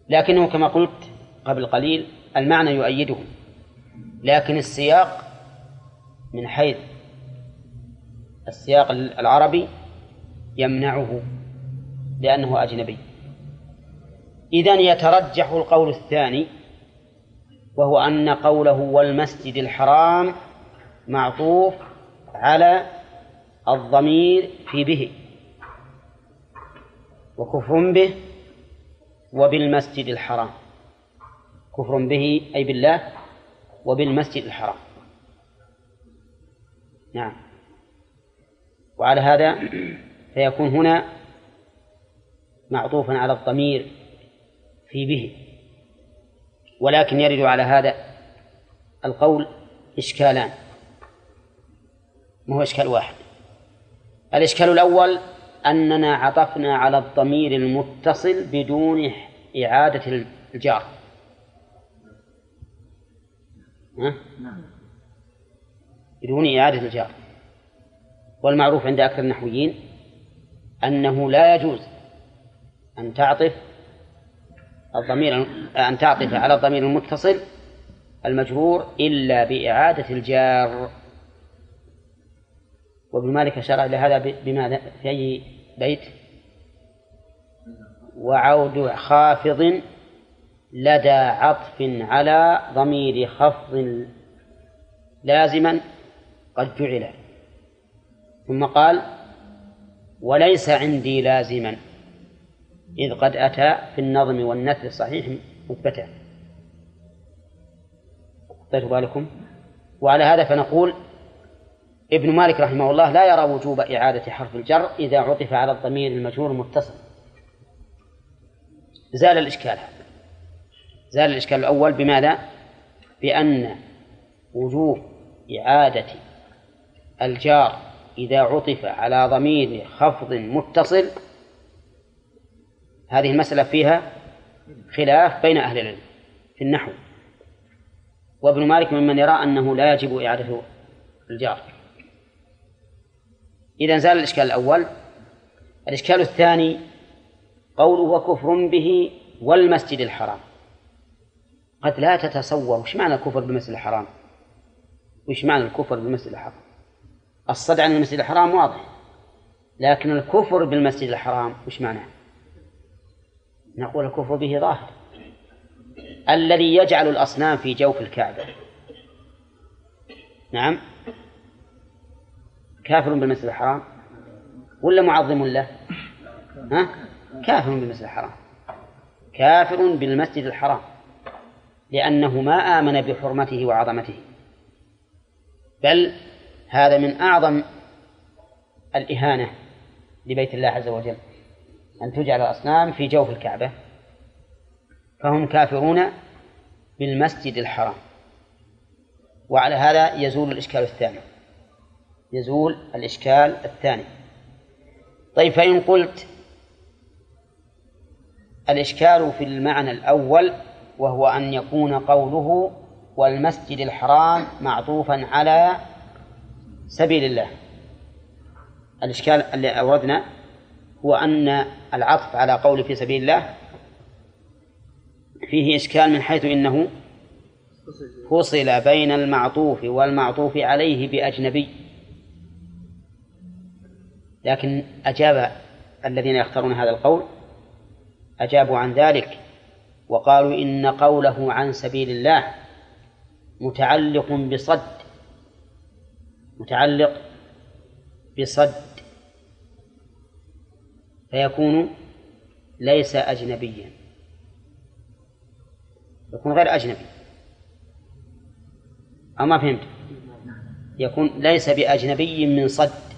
لكنه كما قلت قبل قليل المعنى يؤيده. لكن السياق من حيث السياق العربي يمنعه لأنه أجنبي. إذن يترجح القول الثاني وهو أن قوله والمسجد الحرام معطوف على الضمير في به وكفر به وبالمسجد الحرام. كفر به أي بالله وبالمسجد الحرام. نعم. وعلى هذا فيكون هنا معطوفا على الضمير في به. ولكن يرد على هذا القول إشكالان. ما هو إشكال واحد. الإشكال الأول أننا عطفنا على الضمير المتصل بدون إعادة الجار. ها؟ بدون إعادة الجار والمعروف عند أكثر النحويين أنه لا يجوز أن تعطف الضمير أن تعطف على الضمير المتصل المجرور إلا بإعادة الجار. وابن مالك أشار إلى هذا بماذا في أي بيت؟ وعود خافض لدى عطف على ضمير خفض لازما قد جعل ثم قال وليس عندي لازما إذ قد أتى في النظم والنثر الصحيح مثبتا. أخذتوا بالكم؟ وعلى هذا فنقول ابن مالك رحمه الله لا يرى وجوب إعادة حرف الجر إذا عطف على الضمير المجرور المتصل زال الإشكال هذا. زال الإشكال الأول بماذا؟ بأن وجوب إعادة الجار إذا عطف على ضمير خفض متصل هذه المسألة فيها خلاف بين أهل العلم في النحو. وابن مالك ممن يرى أنه لا يجب إعادة الجار. إذا زال الإشكال الأول. الإشكال الثاني قوله وكفر به والمسجد الحرام. قد لا تتصور وش معنى الكفر بالمسجد الحرام؟ وش معنى الكفر بالمسجد الحرام؟ الصدع عن المسجد الحرام واضح. لكن الكفر بالمسجد الحرام وش معناه نقول الكفر به ظاهر. الذي يجعل الأصنام في جوف الكعبة. نعم. كافر بالمسجد الحرام؟ ولا معظم له؟ ها؟ كافر بالمسجد الحرام. كافر بالمسجد الحرام. لأنه ما آمن بحرمته وعظمته. بل هذا من أعظم الإهانة لبيت الله عز وجل أن تجعل الأصنام في جوف الكعبة فهم كافرون بالمسجد الحرام. وعلى هذا يزول الإشكال الثاني يزول الإشكال الثاني. طيب فإن قلت الإشكال في المعنى الأول وهو أن يكون قوله والمسجد الحرام معطوفا على سبيل الله. الإشكال اللي أوردنا هو أن العطف على قول في سبيل الله فيه إشكال من حيث إنه فصل بين المعطوف والمعطوف عليه بأجنبي. لكن أجاب الذين يختارون هذا القول أجابوا عن ذلك وقالوا إن قوله عن سبيل الله متعلق بصد متعلق بصد فيكون ليس أجنبيا يكون غير أجنبي. أو ما فهمت؟ يكون ليس بأجنبي من صد.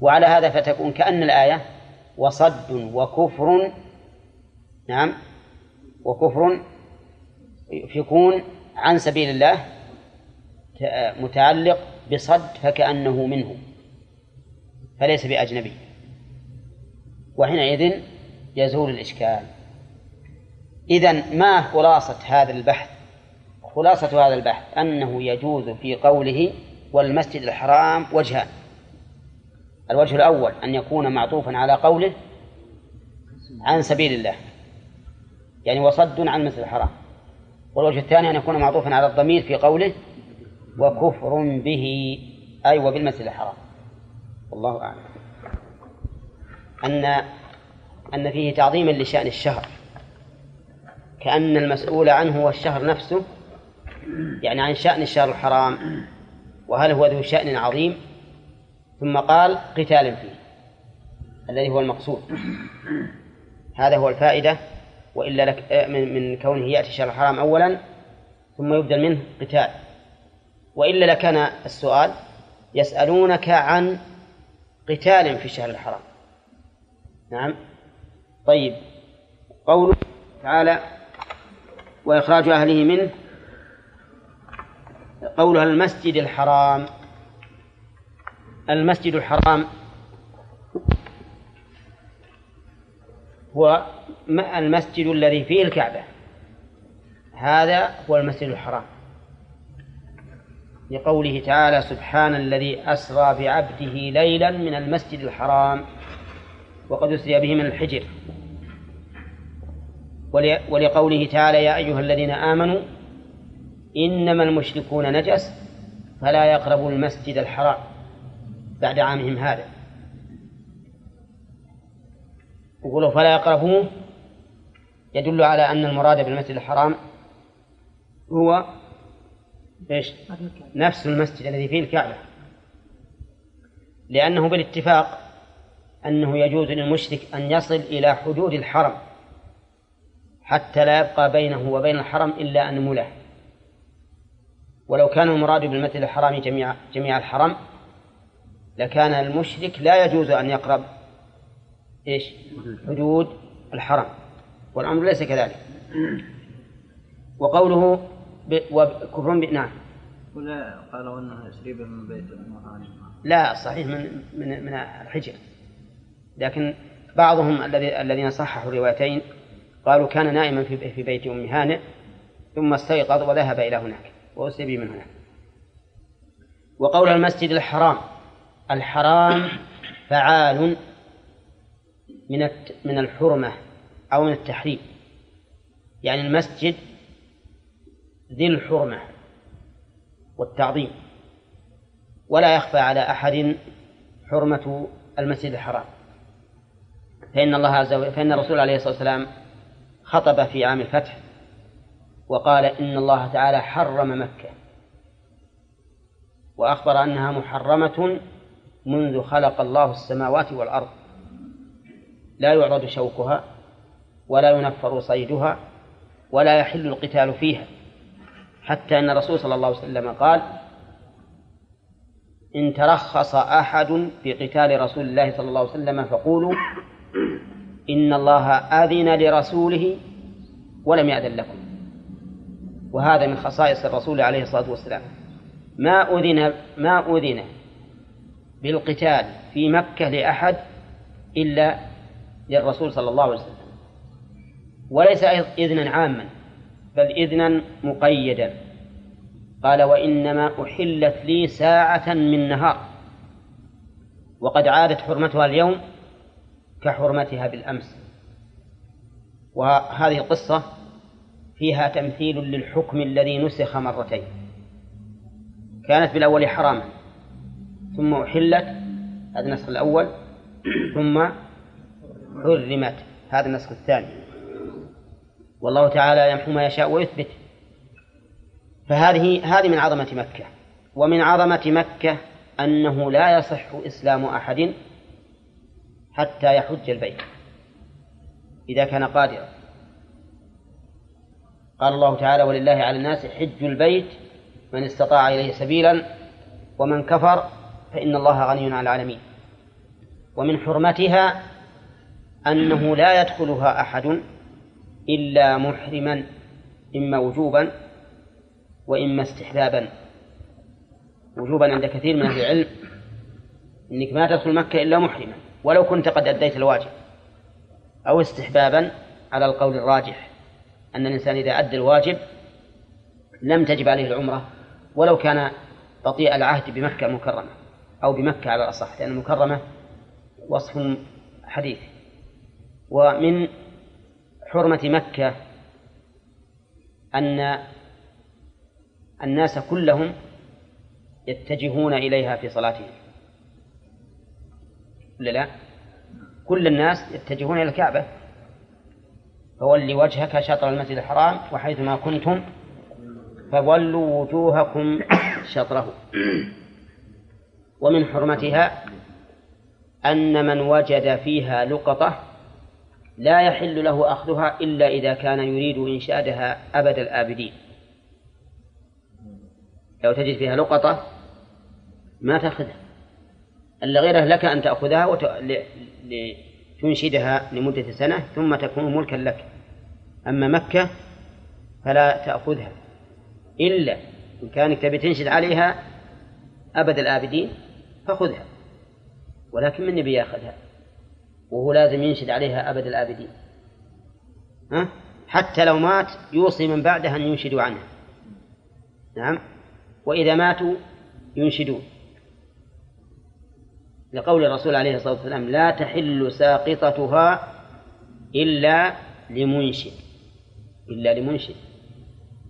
وعلى هذا فتكون كأن الآية وصد وكفر نعم وكفر يكون عن سبيل الله متعلق بصد فكأنه منه فليس بأجنبي. وحينئذ يزول الإشكال. إذا ما خلاصة هذا البحث؟ خلاصة هذا البحث أنه يجوز في قوله والمسجد الحرام وجهان. الوجه الأول أن يكون معطوفا على قوله عن سبيل الله يعني وصد عن المسجد الحرام. والوجه الثاني أن يكون معطوفا على الضمير في قوله وكفر به. أي وبالمسجد الحرام. والله أعلم. أن أن فيه تعظيما لشأن الشهر. كأن المسؤول عنه هو الشهر نفسه. يعني عن شأن الشهر الحرام. وهل هو ذو شأن عظيم. ثم قال قتال فيه. الذي هو المقصود. هذا هو الفائدة. وإلا لك من, من كونه يأتي الشهر الحرام أولا. ثم يبدل منه قتال. وإلا لكان السؤال يسألونك عن قتال في الشهر الحرام. نعم. طيب. قوله تعالى وإخراج أهله منه قولها المسجد الحرام. المسجد الحرام هو المسجد الذي فيه الكعبة. هذا هو المسجد الحرام. لقوله تعالى سبحان الذي أسرى بعبده ليلا من المسجد الحرام وقد أسري به من الحجر. ولقوله تعالى يا أيها الذين آمنوا إنما المشركون نجس فلا يقربوا المسجد الحرام بعد عامهم هذا. يقولوا فلا يقربوه يدل على أن المراد بالمسجد الحرام هو إيش؟ نفس المسجد الذي فيه الكعبة. لأنه بالاتفاق أنه يجوز للمشرك أن يصل إلى حدود الحرم حتى لا يبقى بينه وبين الحرم إلا أنملة ولو كان المراد بالمسجد الحرام جميع جميع الحرم لكان المشرك لا يجوز أن يقرب إيش؟ حدود الحرم. والأمر ليس كذلك. وقوله وكفر ب... نعم. ولا قالوا إنه يسريب من بيت لا صحيح من من من الحجر. لكن بعضهم الذي الذين صححوا الروايتين قالوا كان نائما في في بيت أم هانئ ثم استيقظ وذهب إلى هناك وأسري من هناك. وقول المسجد الحرام الحرام فعال من من الحرمة أو من التحريم. يعني المسجد ذي الحرمة والتعظيم. ولا يخفى على أحد حرمة المسجد الحرام. فإن الله عز وجل فإن الرسول عليه الصلاة والسلام خطب في عام الفتح وقال إن الله تعالى حرم مكة وأخبر أنها محرمة منذ خلق الله السماوات والأرض. لا يعرض شوكها ولا ينفر صيدها ولا يحل القتال فيها. حتى أن الرسول صلى الله عليه وسلم قال إن ترخص أحد في قتال رسول الله صلى الله عليه وسلم فقولوا إن الله أذن لرسوله ولم يأذن لكم. وهذا من خصائص الرسول عليه الصلاة والسلام. ما أذن ما أذن بالقتال في مكة لأحد إلا للرسول صلى الله عليه وسلم. وليس إذنا عاما. بل إذنا مقيدا. قال وإنما أحلت لي ساعة من نهار. وقد عادت حرمتها اليوم كحرمتها بالأمس. وهذه القصة فيها تمثيل للحكم الذي نسخ مرتين. كانت بالأول حراما ثم أحلت هذا النسخ الأول ثم حرمت هذا النسخ الثاني. والله تعالى يمحو ما يشاء ويثبت. فهذه هذه من عظمة مكة. ومن عظمة مكة أنه لا يصح إسلام أحد حتى يحج البيت. إذا كان قادرا. قال الله تعالى ولله على الناس حج البيت من استطاع إليه سبيلا ومن كفر فإن الله غني عن العالمين. ومن حرمتها أنه لا يدخلها أحد إلا محرما إما وجوبا وإما استحبابا. وجوبا عند كثير من أهل العلم أنك ما تدخل مكة إلا محرما ولو كنت قد أديت الواجب. أو استحبابا على القول الراجح أن الإنسان إذا أدى الواجب لم تجب عليه العمرة ولو كان بطيء العهد بمكة المكرمة أو بمكة على الأصح لأن المكرمة وصف حديث. ومن حرمة مكة أن الناس كلهم يتجهون إليها في صلاتهم. ولا لا؟ كل الناس يتجهون إلى الكعبة. فول وجهك شطر المسجد الحرام وحيثما كنتم فولوا وجوهكم شطره. ومن حرمتها أن من وجد فيها لقطة لا يحل له أخذها إلا إذا كان يريد إنشادها أبد الآبدين. لو تجد فيها لقطة ما تأخذها. إلا غيره لك أن تأخذها وت... ل... لتنشدها لمدة سنة ثم تكون ملكا لك. أما مكة فلا تأخذها. إلا إن كانك تبي تنشد عليها أبد الآبدين فخذها. ولكن من يبي يأخذها؟ وهو لازم ينشد عليها أبد الآبدين. ها؟ حتى لو مات يوصي من بعده أن ينشدوا عنه. نعم؟ وإذا ماتوا ينشدون. لقول الرسول عليه الصلاة والسلام لا تحل ساقطتها إلا لمنشد. إلا لمنشد.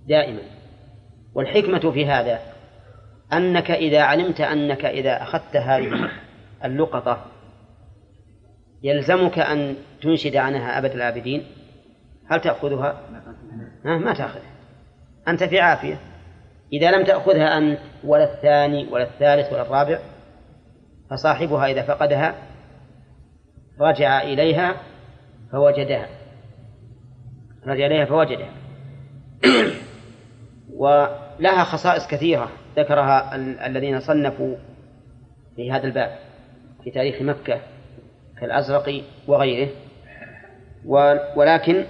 دائما. والحكمة في هذا أنك إذا علمت أنك إذا أخذت هذه اللقطة يلزمك أن تنشد عنها أبد الآبدين؟ هل تأخذها؟ ما تأخذها أنت في عافية. إذا لم تأخذها أنت ولا الثاني ولا الثالث ولا الرابع فصاحبها إذا فقدها رجع إليها فوجدها. رجع إليها فوجدها. *clears throat* ولها خصائص كثيرة ذكرها الذين صنفوا في هذا الباب في تاريخ مكة. كالأزرق وغيره. ولكن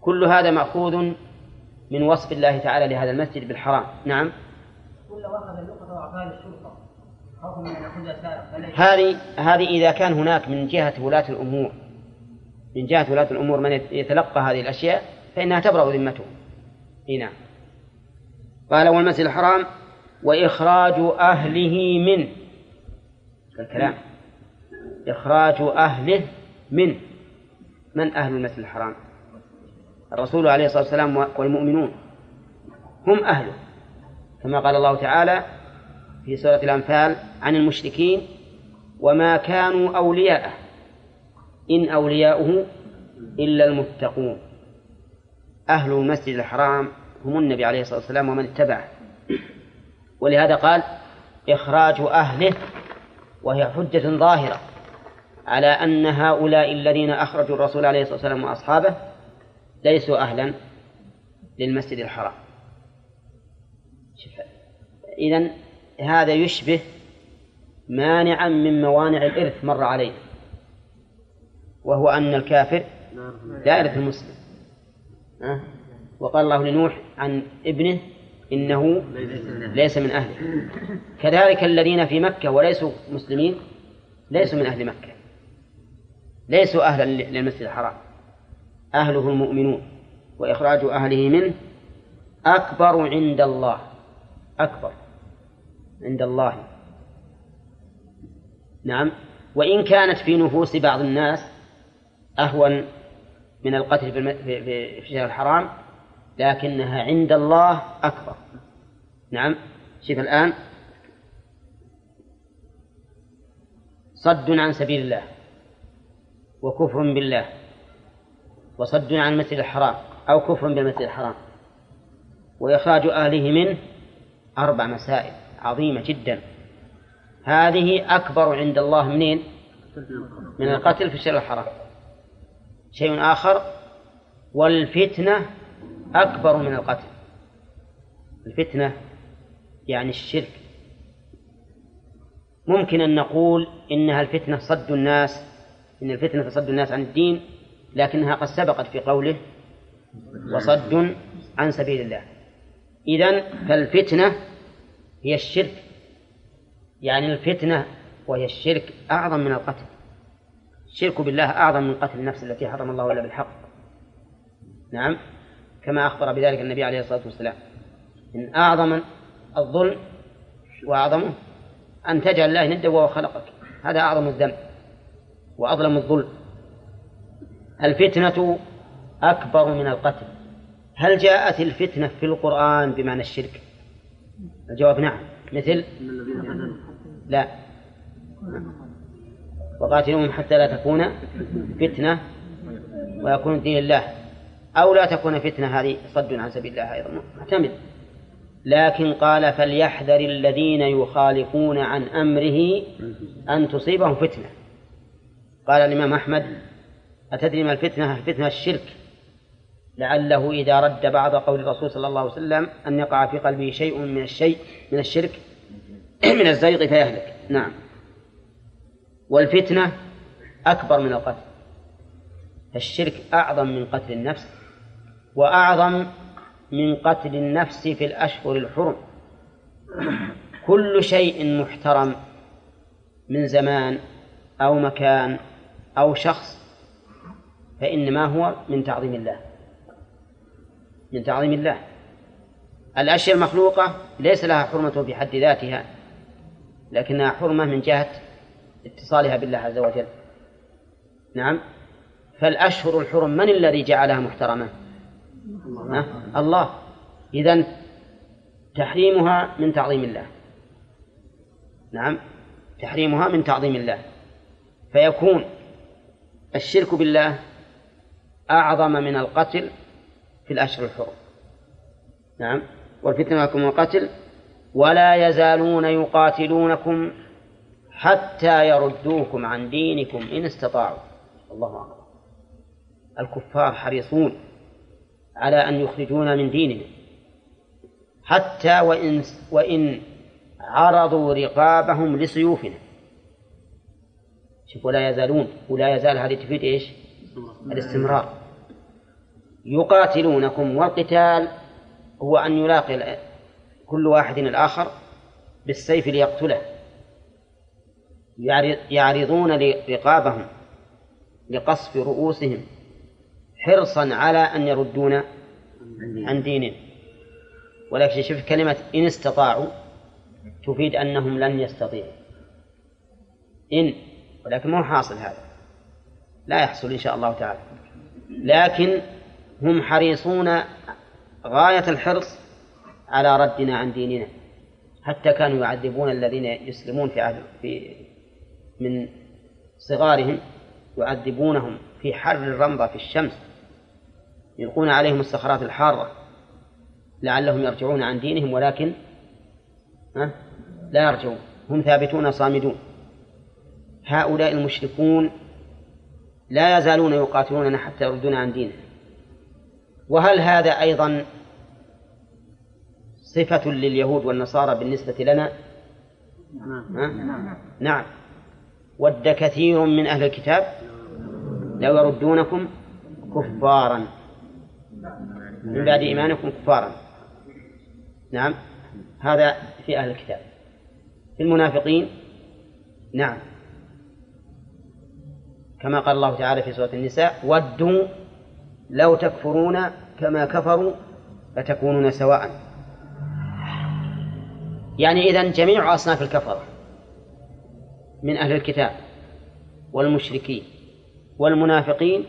كل هذا مأخوذ من وصف الله تعالى لهذا المسجد بالحرام. نعم. هذه هذه إذا كان هناك من جهة ولاة الأمور من جهة ولاة الأمور من يتلقى هذه الأشياء فإنها تبرأ ذمته. نعم. قال والمسجد الحرام وإخراج أهله منه الكلام إخراج أهله منه من أهل المسجد الحرام؟ الرسول عليه الصلاة والسلام والمؤمنون هم أهله كما قال الله تعالى في سورة الأنفال عن المشركين وما كانوا أولياءه إن أولياؤه إلا المتقون. أهل المسجد الحرام هم النبي عليه الصلاة والسلام ومن اتبعه. ولهذا قال إخراج أهله وهي حجة ظاهرة. على أن هؤلاء الذين أخرجوا الرسول عليه الصلاة والسلام وأصحابه ليسوا أهلا للمسجد الحرام. إذن هذا يشبه مانعا من موانع الإرث مر علينا وهو أن الكافر لا يرث المسلم. أه؟ وقال الله لنوح عن ابنه إنه ليس من أهله. كذلك الذين في مكة وليسوا مسلمين ليسوا من أهل مكة. ليسوا أهلا للمسجد الحرام. أهله المؤمنون وإخراج أهله منه أكبر عند الله أكبر عند الله. نعم. وإن كانت في نفوس بعض الناس أهون من القتل في الشهر الحرام لكنها عند الله أكبر. نعم. شوف الآن. صد عن سبيل الله. وكفر بالله وصد عن المسجد الحرام أو كفر بالمسجد الحرام. وإخراج أهله منه أربع مسائل عظيمة جدا. هذه أكبر عند الله منين؟ من القتل في الشرع الحرام. شيء آخر والفتنة أكبر من القتل. الفتنة يعني الشرك. ممكن أن نقول إنها الفتنة صد الناس إن الفتنة صد الناس عن الدين لكنها قد سبقت في قوله وصد عن سبيل الله. إذن فالفتنة هي الشرك. يعني الفتنة وهي الشرك أعظم من القتل. الشرك بالله أعظم من قتل النفس التي حرم الله إلا بالحق. نعم؟ كما أخبر بذلك النبي عليه الصلاة والسلام. إن أعظم الظلم وأعظمه أن تجعل الله ندا وهو خلقك. هذا أعظم الذنب. وأظلم الظلم. الفتنة أكبر من القتل. هل جاءت الفتنة في القرآن بمعنى الشرك؟ الجواب نعم. مثل؟ لا. وقاتلوهم حتى لا تكون فتنة ويكون الدين الله. أو لا تكون فتنة هذه صد عن سبيل الله أيضا. محتمل لكن قال فليحذر الذين يخالفون عن أمره أن تصيبهم فتنة. قال الإمام أحمد أتدري ما الفتنة الفتنة الشرك؟ لعله إذا رد بعض قول الرسول صلى الله عليه وسلم أن يقع في قلبه شيء من الشيء من الشرك *clears throat* من الزيغ فيهلك. نعم. والفتنة أكبر من القتل. الشرك أعظم من قتل النفس وأعظم من قتل النفس في الأشهر الحرم. كل شيء محترم من زمان أو مكان أو شخص فإنما هو من تعظيم الله من تعظيم الله. الأشياء المخلوقة ليس لها حرمة في حد ذاتها لكنها حرمة من جهة اتصالها بالله عز وجل. نعم. فالأشهر الحرم من الذي جعلها محترمة؟ الله, الله. إذا تحريمها من تعظيم الله. نعم. تحريمها من تعظيم الله. فيكون الشرك بالله أعظم من القتل في الأشهر الحرم. نعم. والفتنة لكم القتل. ولا يزالون يقاتلونكم حتى يردوكم عن دينكم إن استطاعوا. الله أكبر. الكفار حريصون على أن يخرجونا من دينهم. حتى وإن وإن عرضوا رقابهم لسيوفنا. شوف ولا يزالون ولا يزال هذه تفيد إيش؟ الاستمرار. يقاتلونكم والقتال هو أن يلاقي كل واحد الآخر بالسيف ليقتله. يعرضون رقابهم لقصف رؤوسهم حرصا على أن يردون عن دينهم. ولكن شوف كلمة إن استطاعوا تفيد أنهم لن يستطيعوا. إن ولكن مو حاصل هذا. لا يحصل إن شاء الله تعالى. لكن هم حريصون غاية الحرص على ردنا عن ديننا. حتى كانوا يعذبون الذين يسلمون في عهد في من صغارهم يعذبونهم في حر الرمضة في الشمس. يلقون عليهم الصخرات الحارة. لعلهم يرجعون عن دينهم ولكن لا يرجعون. هم ثابتون صامدون. هؤلاء المشركون لا يزالون يقاتلوننا حتى يردون عن ديننا. وهل هذا أيضا صفة لليهود والنصارى بالنسبة لنا؟ ها؟ نعم. ود كثير من أهل الكتاب لو يردونكم كفارا. من بعد إيمانكم كفارا. نعم. هذا في أهل الكتاب. في المنافقين؟ نعم. كما قال الله تعالى في سورة النساء ودوا لو تكفرون كما كفروا فتكونون سواء. يعني إذا جميع أصناف الكفرة من أهل الكتاب والمشركين والمنافقين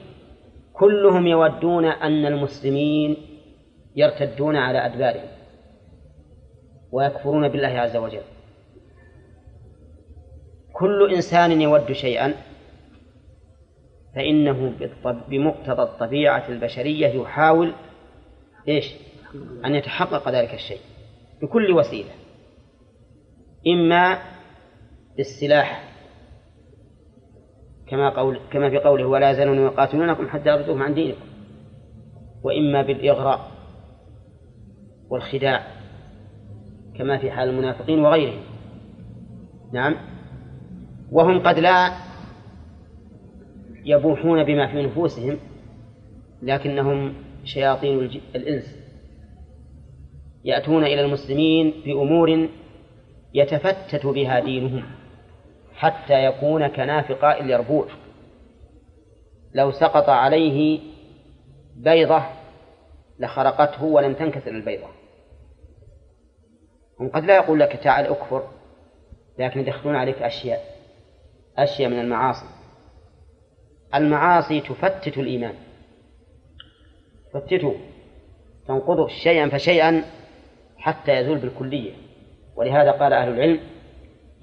كلهم يودون أن المسلمين يرتدون على أدبارهم ويكفرون بالله عز وجل. كل إنسان يود شيئا فإنه بمقتضى الطبيعة البشرية يحاول إيش؟ أن يتحقق ذلك الشيء بكل وسيلة. إما بالسلاح كما قول كما في قوله ولا يزالون يقاتلونكم حتى يردوهم عن دينكم. وإما بالإغراء والخداع كما في حال المنافقين وغيرهم. نعم. وهم قد لا يبوحون بما في نفوسهم لكنهم شياطين الإنس. يأتون إلى المسلمين بأمور يتفتت بها دينهم حتى يكون كنافق اليربوع لو سقط عليه بيضة لخرقته ولم تنكسر البيضة. هم قد لا يقول لك تعال اكفر لكن يدخلون عليك أشياء أشياء من المعاصي. المعاصي تفتت الإيمان. تفتته. تنقضه شيئا فشيئا حتى يزول بالكلية. ولهذا قال أهل العلم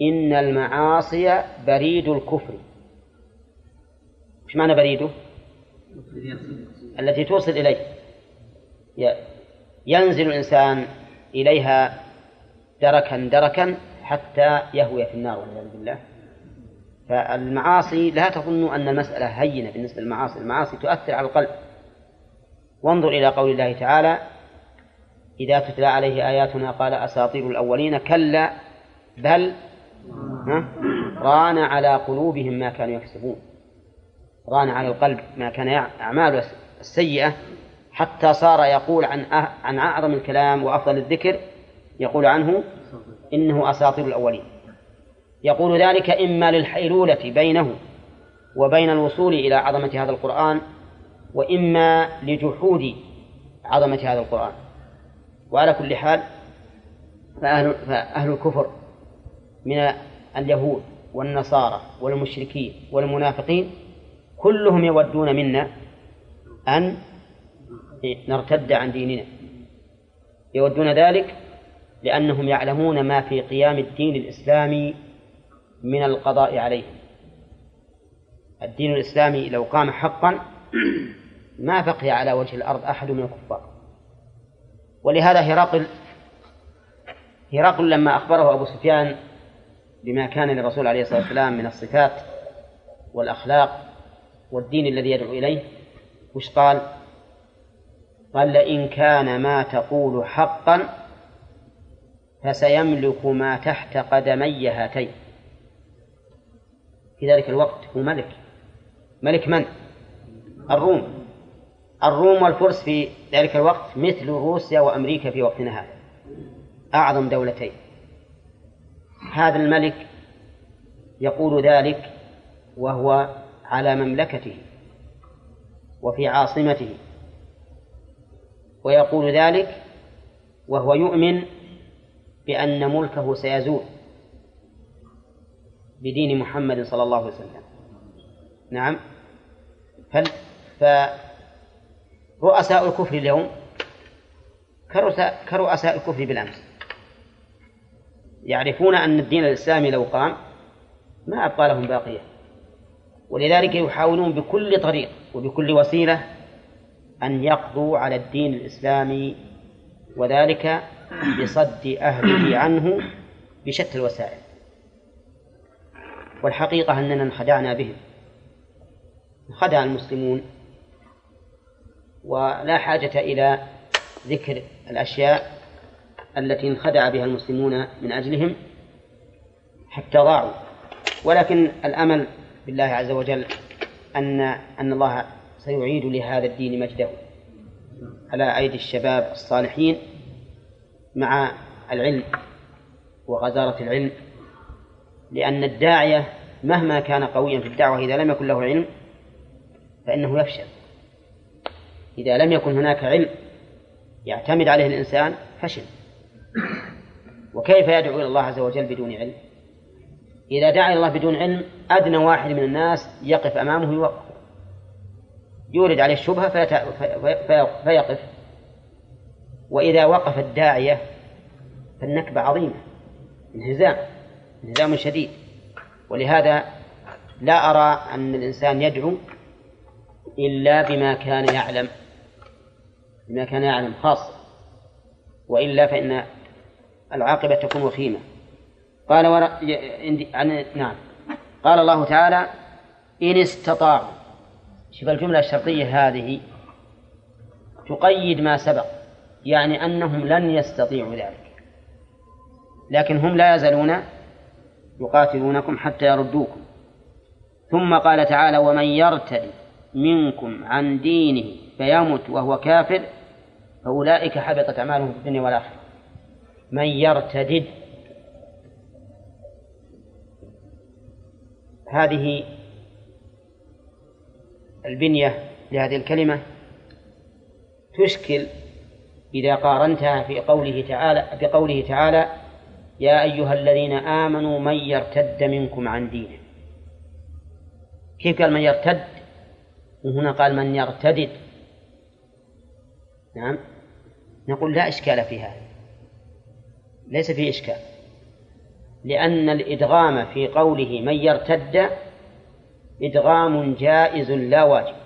إن المعاصي بريد الكفر. إيش معنى بريده؟ التي توصل إليه. ينزل الإنسان إليها دركا دركا حتى يهوي في النار والعياذ بالله. فالمعاصي لا تظن أن المسألة هينة بالنسبة للمعاصي. المعاصي تؤثر على القلب. وانظر إلى قول الله تعالى إذا تتلى عليه آياتنا قال أساطير الأولين كلا بل ران على قلوبهم ما كانوا يكسبون. ران على القلب ما كان أعماله السيئة. حتى صار يقول عن عن أعظم الكلام وأفضل الذكر يقول عنه إنه أساطير الأولين. يقول ذلك إما للحيلولة بينه وبين الوصول إلى عظمة هذا القرآن وإما لجحود عظمة هذا القرآن. وعلى كل حال فأهل, فأهل الكفر من اليهود والنصارى والمشركين والمنافقين كلهم يودون منا أن نرتد عن ديننا. يودون ذلك لأنهم يعلمون ما في قيام الدين الإسلامي من القضاء عليهم الدين الإسلامي لو قام حقا *clears throat* ما بقي على وجه الأرض أحد من الكفار. ولهذا هرقل هرقل لما أخبره أبو سفيان بما كان للرسول عليه الصلاة والسلام من الصفات والأخلاق والدين الذي يدعو إليه وش قال؟ قال لئن كان ما تقول حقا فسيملك ما تحت قدمي هاتين. في ذلك الوقت هو ملك. ملك من؟ الروم. الروم والفرس في ذلك الوقت مثل روسيا وأمريكا في وقتنا هذا. أعظم دولتين. هذا الملك يقول ذلك وهو على مملكته وفي عاصمته. ويقول ذلك وهو يؤمن بأن ملكه سيزول. بدين محمد صلى الله عليه وسلم. نعم. فرؤساء الكفر اليوم؟ كرؤساء الكفر بالأمس. يعرفون أن الدين الإسلامي لو قام ما أبقى لهم باقية. ولذلك يحاولون بكل طريق وبكل وسيلة أن يقضوا على الدين الإسلامي وذلك بصد أهله عنه بشتى الوسائل. والحقيقة أننا انخدعنا بهم. انخدع المسلمون. ولا حاجة إلى ذكر الأشياء التي انخدع بها المسلمون من أجلهم حتى ضاعوا. ولكن الأمل بالله عز وجل أن أن الله سيعيد لهذا الدين مجده على أيدي الشباب الصالحين مع العلم وغزارة العلم لأن الداعية مهما كان قويا في الدعوة إذا لم يكن له علم فإنه يفشل. إذا لم يكن هناك علم يعتمد عليه الإنسان فشل. وكيف يدعو إلى الله عز وجل بدون علم؟ إذا دعا إلى الله بدون علم أدنى واحد من الناس يقف أمامه يوقف يورد عليه الشبهة. فيقف. وإذا وقف الداعية فالنكبة عظيمة انهزام. انهزام شديد. ولهذا لا أرى أن الإنسان يدعو إلا بما كان يعلم بما كان يعلم خاصة وإلا فإن العاقبة تكون وخيمة. قال ور... عن... نعم. قال الله تعالى إن استطاعوا. شوف الجملة الشرطية هذه تقيد ما سبق يعني أنهم لن يستطيعوا ذلك لكن هم لا يزالون يقاتلونكم حتى يردوكم. ثم قال تعالى ومن يرتد منكم عن دينه فيمت وهو كافر فأولئك حبطت أعمالهم في الدنيا والآخرة. من يرتدد. هذه البنية لهذه الكلمة تشكل إذا قارنتها في قوله تعالى بقوله تعالى يا أيها الذين آمنوا من يرتد منكم عن دينه. كيف قال من يرتد؟ وهنا قال من يرتدد. نعم. نقول لا إشكال في هذا. ليس فيه إشكال. لأن الإدغام في قوله من يرتد إدغام جائز لا واجب.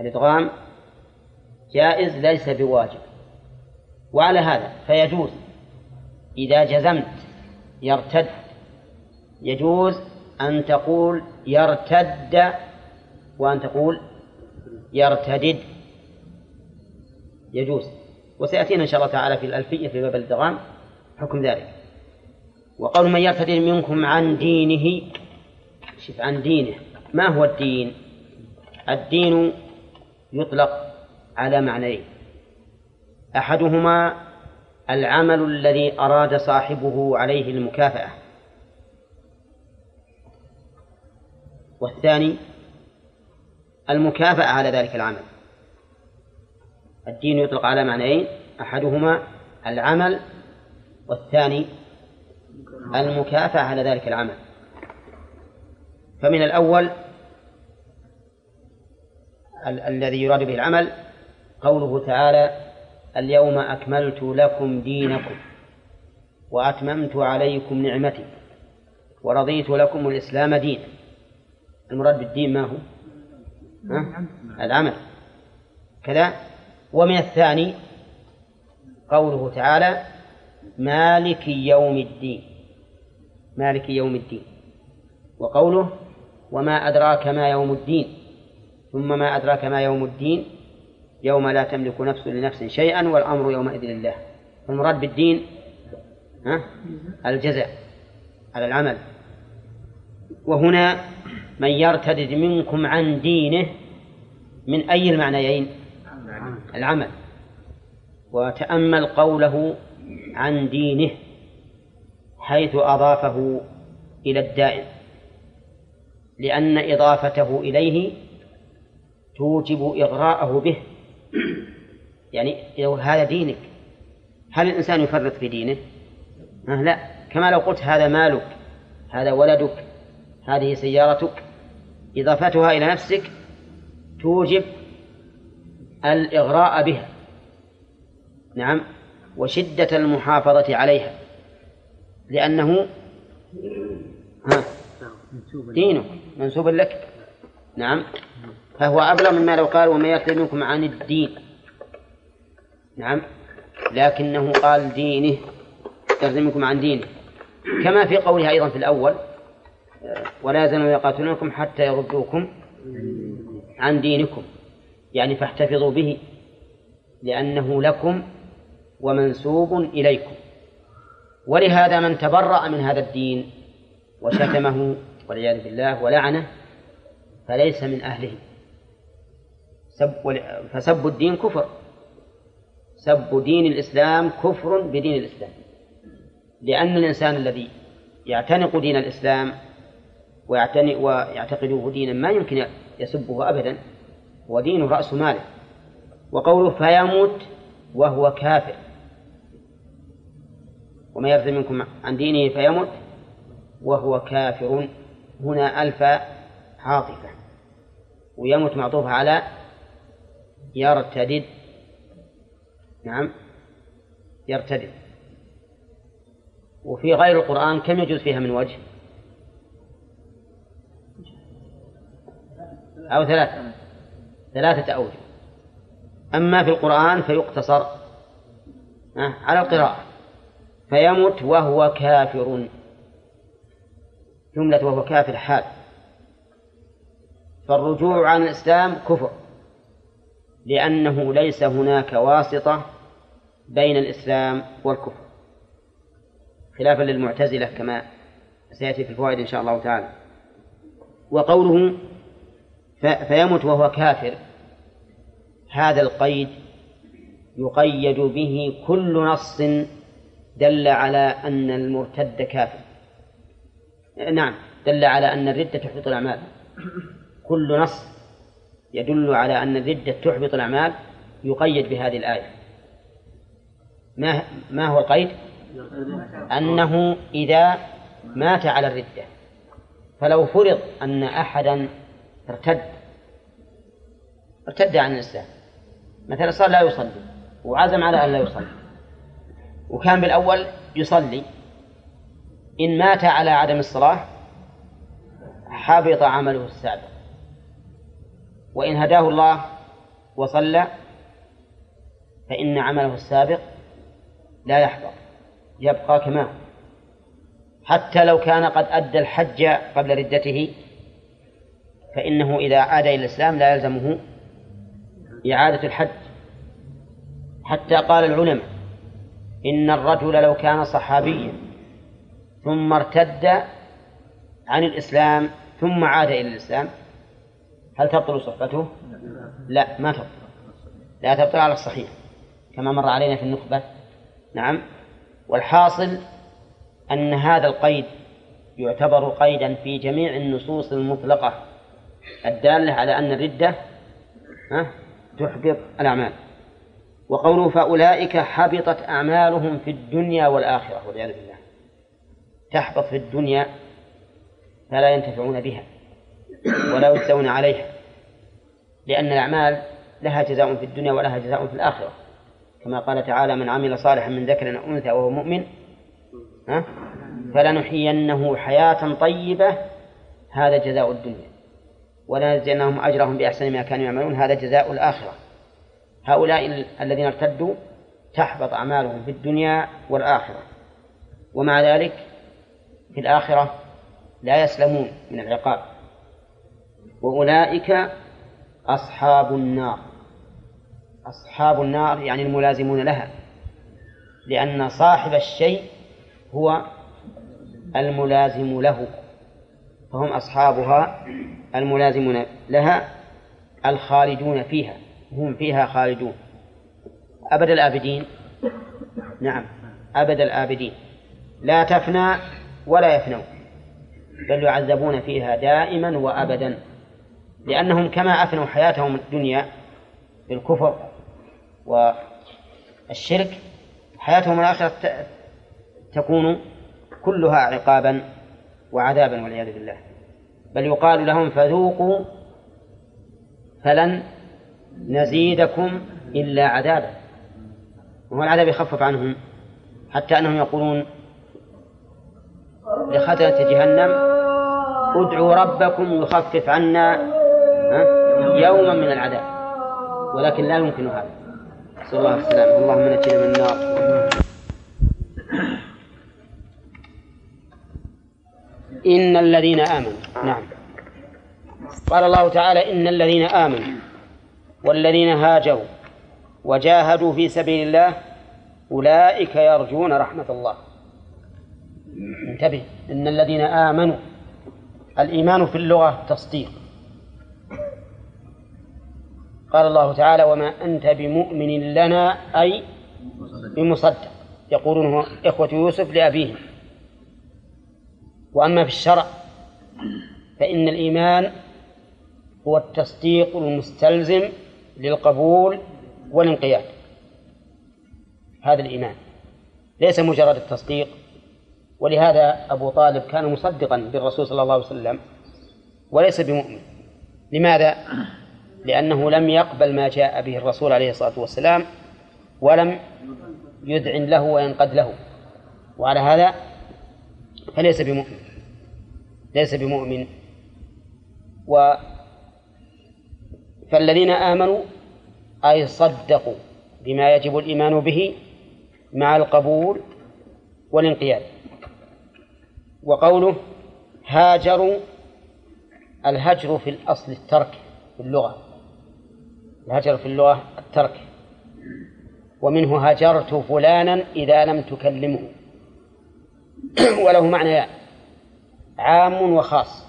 الإدغام جائز ليس بواجب. وعلى هذا فيجوز إذا جزمت يرتد. يجوز أن تقول يرتد وأن تقول يرتدد. يجوز. وسيأتينا إن شاء الله تعالى في الألفية في باب الإدغام حكم ذلك. وقول من يرتد منكم عن دينه شف عن دينه. ما هو الدين؟ الدين يطلق على معنيين. أحدهما العمل الذي أراد صاحبه عليه المكافأة. والثاني المكافأة على ذلك العمل. الدين يطلق على معنيين أحدهما العمل والثاني المكافأة على ذلك العمل. فمن الأول ال- الذي يراد به العمل قوله تعالى اليوم أكملت لكم دينكم وأتممت عليكم نعمتي ورضيت لكم الإسلام دينا. المراد بالدين ما هو؟ ها؟ العمل. كذا. ومن الثاني قوله تعالى مالك يوم الدين. مالك يوم الدين. وقوله وما أدراك ما يوم الدين. ثم ما أدراك ما يوم الدين يوم لا تملك نفس لنفس شيئا والأمر يومئذ لله. المراد بالدين ها؟ الجزاء على العمل. وهنا من يرتد منكم عن دينه من أي المعنيين؟ العمل. وتأمل قوله عن دينه حيث أضافه إلى الدائم لأن إضافته إليه توجب إغراءه به. يعني لو هذا دينك هل الإنسان يفرط في دينه؟ أه لا. كما لو قلت هذا مالك هذا ولدك هذه سيارتك إضافتها إلى نفسك توجب الإغراء بها. نعم. وشدة المحافظة عليها. لأنه ها دينك منسوب لك. نعم. فهو أبلغ مما لو قال وما يرتد منكم عن الدين. نعم. لكنه قال دينه يرتد عن دينه. كما في قولها أيضا في الأول ولا يزالون يقاتلونكم حتى يردوكم عن دينكم. يعني فاحتفظوا به لأنه لكم ومنسوب إليكم. ولهذا من تبرأ من هذا الدين وشتمه والعياذ بالله ولعنه فليس من أهله. سب فسب الدين كفر. سب دين الإسلام كفر بدين الإسلام. لأن الإنسان الذي يعتنق دين الإسلام ويعتنق ويعتقده دينا ما يمكن يسبه أبدا ودين رأس ماله. وقوله فيموت وهو كافر. وما يرضي منكم عن دينه فيمت وهو كافر. هنا ألف عاطفة ويمت معطوفة على يرتدد نعم. يرتدد وفي غير القرآن كم يجوز فيها من وجه؟ أو ثلاثة. ثلاثة أوجه. أما في القرآن فيقتصر. على القراءة. فيمت وهو كافر. جملة وهو كافر حال. فالرجوع عن الإسلام كفر. لأنه ليس هناك واسطة بين الإسلام والكفر. خلافا للمعتزلة كما سيأتي في الفوائد إن شاء الله تعالى. وقوله فيمت وهو كافر. هذا القيد يقيد به كل نص دل على أن المرتد كافر. نعم دل على أن الردة تحبط الأعمال. كل نص يدل على أن الردة تحبط الأعمال يقيد بهذه الآية ما ما هو القيد؟ أنه إذا مات على الردة فلو فرض أن أحدا ارتد ارتد عن الإسلام مثلا صار لا يصلي وعزم على أن لا يصلي وكان بالأول يصلي إن مات على عدم الصلاة حبط عمله السابق وإن هداه الله وصلى فإن عمله السابق لا يحبط يبقى كما هو. حتى لو كان قد أدى الحج قبل ردته فإنه إذا عاد إلى الإسلام لا يلزمه إعادة الحج. حتى قال العلماء إن الرجل لو كان صحابيا ثم ارتد عن الإسلام ثم عاد إلى الإسلام هل تبطل صحبته؟ لا ما تبطل. لا تبطل على الصحيح كما مر علينا في النخبة. نعم. والحاصل أن هذا القيد يعتبر قيدا في جميع النصوص المطلقة الدالة على أن الردة تحبط الأعمال. وقوله فأولئك حبطت أعمالهم في الدنيا والآخرة والعياذ بالله تحبط في الدنيا فلا ينتفعون بها. ولا يجزون عليها. لأن الأعمال لها جزاء في الدنيا ولها جزاء في الآخرة. كما قال تعالى من عمل صالحا من ذكر أو أنثى وهو مؤمن ها؟ فلنحيينه حياة طيبة. هذا جزاء الدنيا. ولنجزينهم أجرهم بأحسن ما كانوا يعملون. هذا جزاء الآخرة. هؤلاء الذين ارتدوا تحبط أعمالهم في الدنيا والآخرة. ومع ذلك في الآخرة لا يسلمون من العقاب. وأولئك أصحاب النار. أصحاب النار يعني الملازمون لها. لأن صاحب الشيء هو الملازم له. فهم أصحابها الملازمون لها الخالدون فيها هم فيها خالدون. أبد الآبدين. نعم أبد الآبدين. لا تفنى ولا يفنون بل يعذبون فيها دائما وأبدا. لأنهم كما أفنوا حياتهم الدنيا بالكفر والشرك حياتهم الآخرة تكون كلها عقابا وعذابا والعياذ بالله. بل يقال لهم فذوقوا فلن نزيدكم إلا عذابا. وهو العذاب يخفف عنهم حتى أنهم يقولون لخزنة جهنم ادعوا ربكم يخفف عنا يوما من العذاب. ولكن لا يمكن هذا. نسأل الله السلامة. اللهم نجنا من النار. إن الذين آمنوا. نعم. قال الله تعالى إن الذين آمنوا والذين هاجروا وجاهدوا في سبيل الله أولئك يرجون رحمة الله. انتبه. إن الذين آمنوا. الإيمان في اللغة تصديق. قال الله تعالى وما أنت بمؤمن لنا أي بمصدق. يقولون إخوة يوسف لأبيهم وأما في الشرع فإن الإيمان هو التصديق المستلزم للقبول والانقياد. هذا الإيمان. ليس مجرد التصديق. ولهذا أبو طالب كان مصدقا بالرسول صلى الله عليه وسلم وليس بمؤمن. لماذا؟ لأنه لم يقبل ما جاء به الرسول عليه الصلاة والسلام ولم يذعن له وينقد له. وعلى هذا فليس بمؤمن ليس بمؤمن. و فالذين آمنوا أي صدقوا بما يجب الإيمان به مع القبول والانقياد. وقوله هاجروا الهجر في الأصل الترك في اللغة. الهجر في اللغة الترك. ومنه هجرت فلانا إذا لم تكلمه. *clears throat* وله معنى عام وخاص.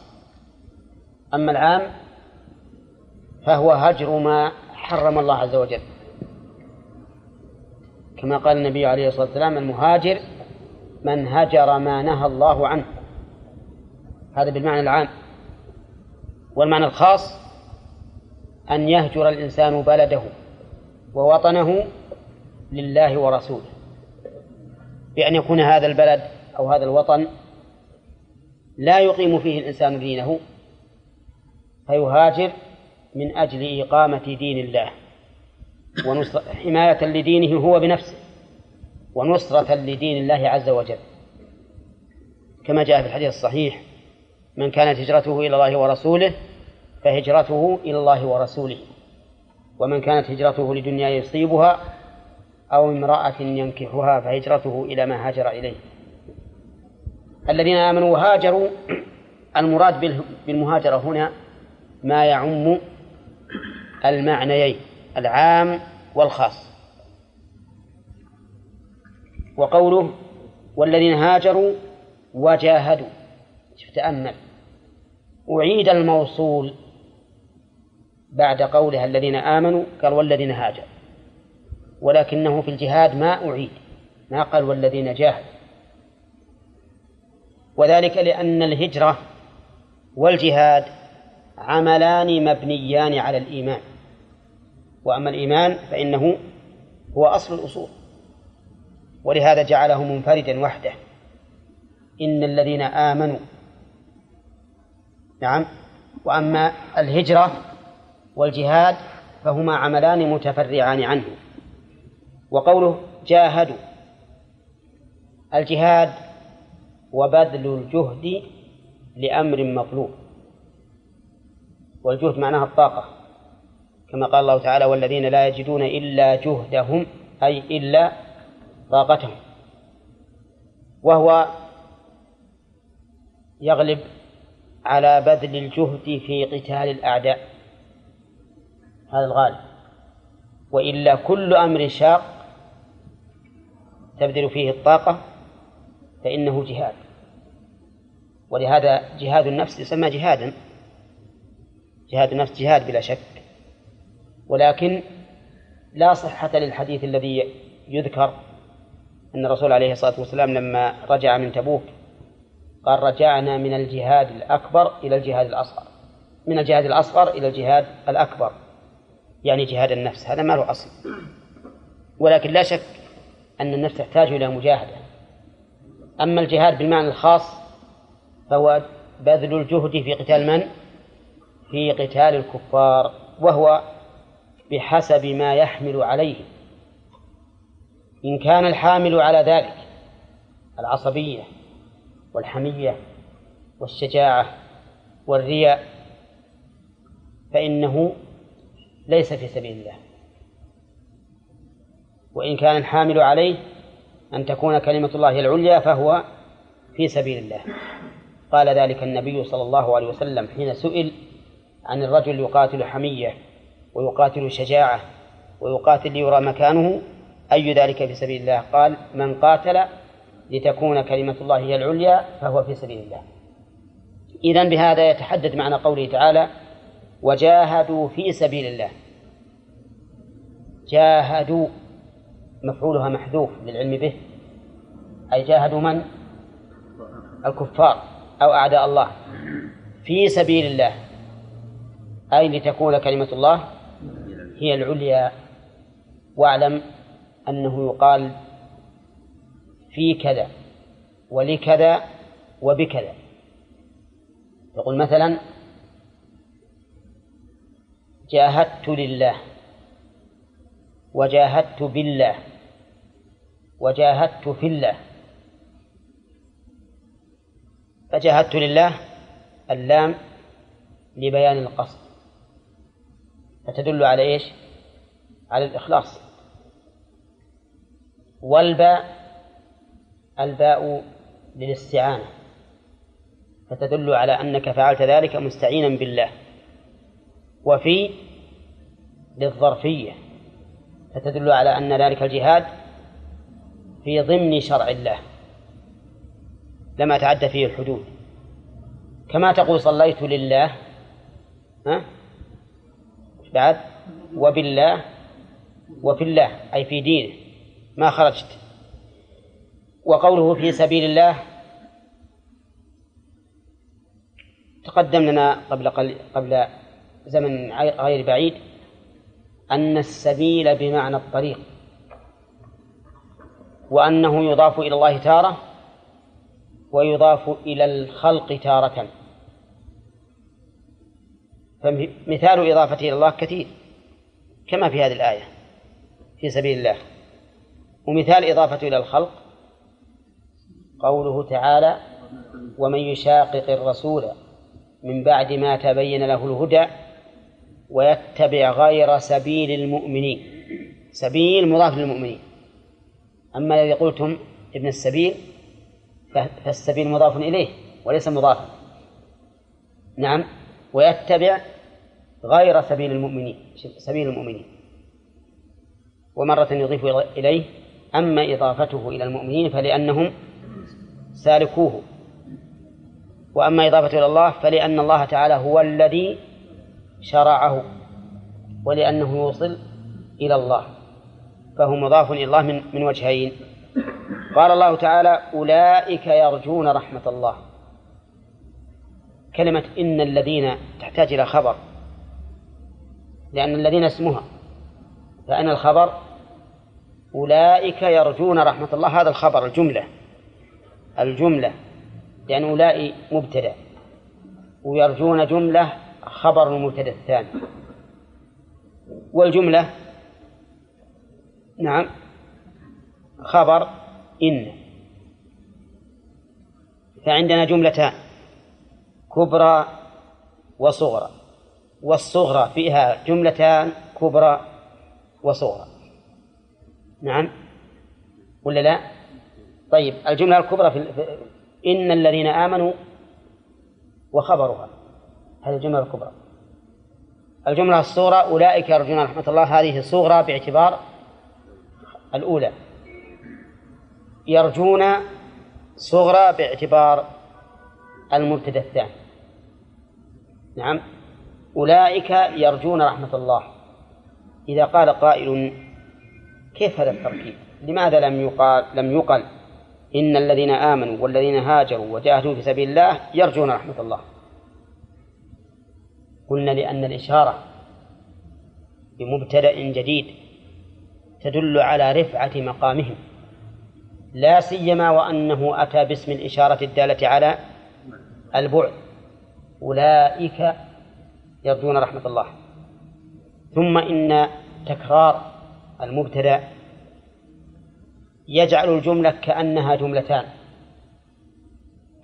أما العام فهو هجر ما حرم الله عز وجل. كما قال النبي عليه الصلاة والسلام المهاجر من هجر ما نهى الله عنه. هذا بالمعنى العام. والمعنى الخاص أن يهجر الإنسان بلده ووطنه لله ورسوله. بأن يكون هذا البلد أو هذا الوطن لا يقيم فيه الإنسان دينه فيهاجر من أجل إقامة دين الله. حماية لدينه هو بنفسه ونصرة لدين الله عز وجل. كما جاء في الحديث الصحيح من كانت هجرته إلى الله ورسوله فهجرته إلى الله ورسوله. ومن كانت هجرته لدنيا يصيبها أو امرأة ينكحها فهجرته إلى ما هاجر إليه. الذين آمنوا وهاجروا المراد بالمهاجرة هنا ما يعم المعنيين العام والخاص. وقوله والذين هاجروا وجاهدوا تأمل. أعيد الموصول بعد قولها الذين آمنوا قال والذين هاجروا. ولكنه في الجهاد ما أعيد ما قال والذين جاهدوا. وذلك لأن الهجرة والجهاد عملان مبنيان على الإيمان. وأما الإيمان فإنه هو أصل الأصول. ولهذا جعله منفردا وحده. إن الذين آمنوا نعم وأما الهجرة والجهاد فهما عملان متفرعان عنه. وقوله جاهدوا الجهاد وبذل الجهد لأمر مطلوب. والجهد معناها الطاقة كما قال الله تعالى والذين لا يجدون إلا جهدهم أي إلا طاقتهم. وهو يغلب على بذل الجهد في قتال الأعداء. هذا الغالب. وإلا كل أمر شاق تبذل فيه الطاقة فإنه جهاد. ولهذا جهاد النفس يسمى جهادا. جهاد النفس جهاد بلا شك. ولكن لا صحة للحديث الذي يذكر أن الرسول عليه الصلاة والسلام لما رجع من تبوك قال رجعنا من الجهاد الأكبر إلى الجهاد الأصغر. من الجهاد الأصغر إلى الجهاد الأكبر. يعني جهاد النفس هذا ما له أصل ولكن لا شك أن النفس تحتاج إلى مجاهدة. أما الجهاد بالمعنى الخاص فهو بذل الجهد في قتال من؟ في قتال الكفار وهو بحسب ما يحمل عليه. إن كان الحامل على ذلك العصبية والحمية والشجاعة والرياء فإنه ليس في سبيل الله. وإن كان الحامل عليه أن تكون كلمة الله العليا فهو في سبيل الله. قال ذلك النبي صلى الله عليه وسلم حين سئل عن الرجل يقاتل حمية ويقاتل شجاعة ويقاتل ليرى مكانه أي ذلك في سبيل الله؟ قال من قاتل لتكون كلمة الله هي العليا فهو في سبيل الله. إذا بهذا يتحدد معنى قوله تعالى وجاهدوا في سبيل الله. جاهدوا مفعولها محذوف للعلم به. أي جاهدوا من؟ الكفار أو أعداء الله. في سبيل الله. أي لتكون كلمة الله هي العليا. واعلم أنه يقال في كذا ولكذا وبكذا. يقول مثلا جاهدت لله وجاهدت بالله وجاهدت في الله. فجاهدت لله اللام لبيان القصد. فتدل على إيش؟ على الإخلاص. والباء الباء للاستعانة. فتدل على أنك فعلت ذلك مستعينا بالله. وفي للظرفية فتدل على أن ذلك الجهاد في ضمن شرع الله لما تعدى فيه الحدود. كما تقول صليت لله ها؟ بعد؟ وبالله وفي الله أي في دينه ما خرجت. وقوله في سبيل الله تقدم لنا قبل قبل زمن غير بعيد أن السبيل بمعنى الطريق وأنه يضاف إلى الله تارة ويضاف إلى الخلق تارة. فمثال إضافته إلى الله كثير كما في هذه الآية في سبيل الله. ومثال إضافته إلى الخلق قوله تعالى ومن يشاقق الرسول من بعد ما تبين له الهدى ويتبع غير سبيل المؤمنين. سبيل مضاف للمؤمنين. أما الذي قلتم ابن السبيل فالسبيل مضاف إليه وليس مضافا. نعم. ويتبع غير سبيل المؤمنين سبيل المؤمنين. ومرة يضيف إليه أما إضافته إلى المؤمنين فلأنهم سالكوه. وأما إضافته إلى الله فلأن الله تعالى هو الذي شرعه ولأنه يوصل إلى الله فهو مضاف إلى الله من, من وجهين. قال الله تعالى أولئك يرجون رحمة الله. كلمة إن الذين تحتاج إلى خبر لأن الذين اسمها فأنا الخبر؟ أولئك يرجون رحمة الله هذا الخبر الجملة الجملة لأن أولئك مبتدأ ويرجون جملة خبر المبتدأ الثاني. والجملة نعم خبر إن. فعندنا جملتان كبرى وصغرى. والصغرى فيها جملتان كبرى وصغرى. نعم ولا لا؟ طيب الجملة الكبرى في إن الذين آمنوا وخبرها. هذه الجملة الكبرى. الجملة الصغرى أولئك يرجون رحمة الله. هذه صغرى باعتبار الأولى. يرجون صغرى باعتبار المبتدأ الثاني نعم. أولئك يرجون رحمة الله. إذا قال قائل كيف هذا التركيب؟ لماذا لم يقال لم يقل إن الذين آمنوا والذين هاجروا وجاهدوا في سبيل الله يرجون رحمة الله؟ قلنا لأن الإشارة بمبتدأ جديد تدل على رفعة مقامهم لا سيما وأنه أتى باسم الإشارة الدالة على البعد أولئك يرجون رحمة الله. ثم إن تكرار المبتدأ يجعل الجملة كأنها جملتان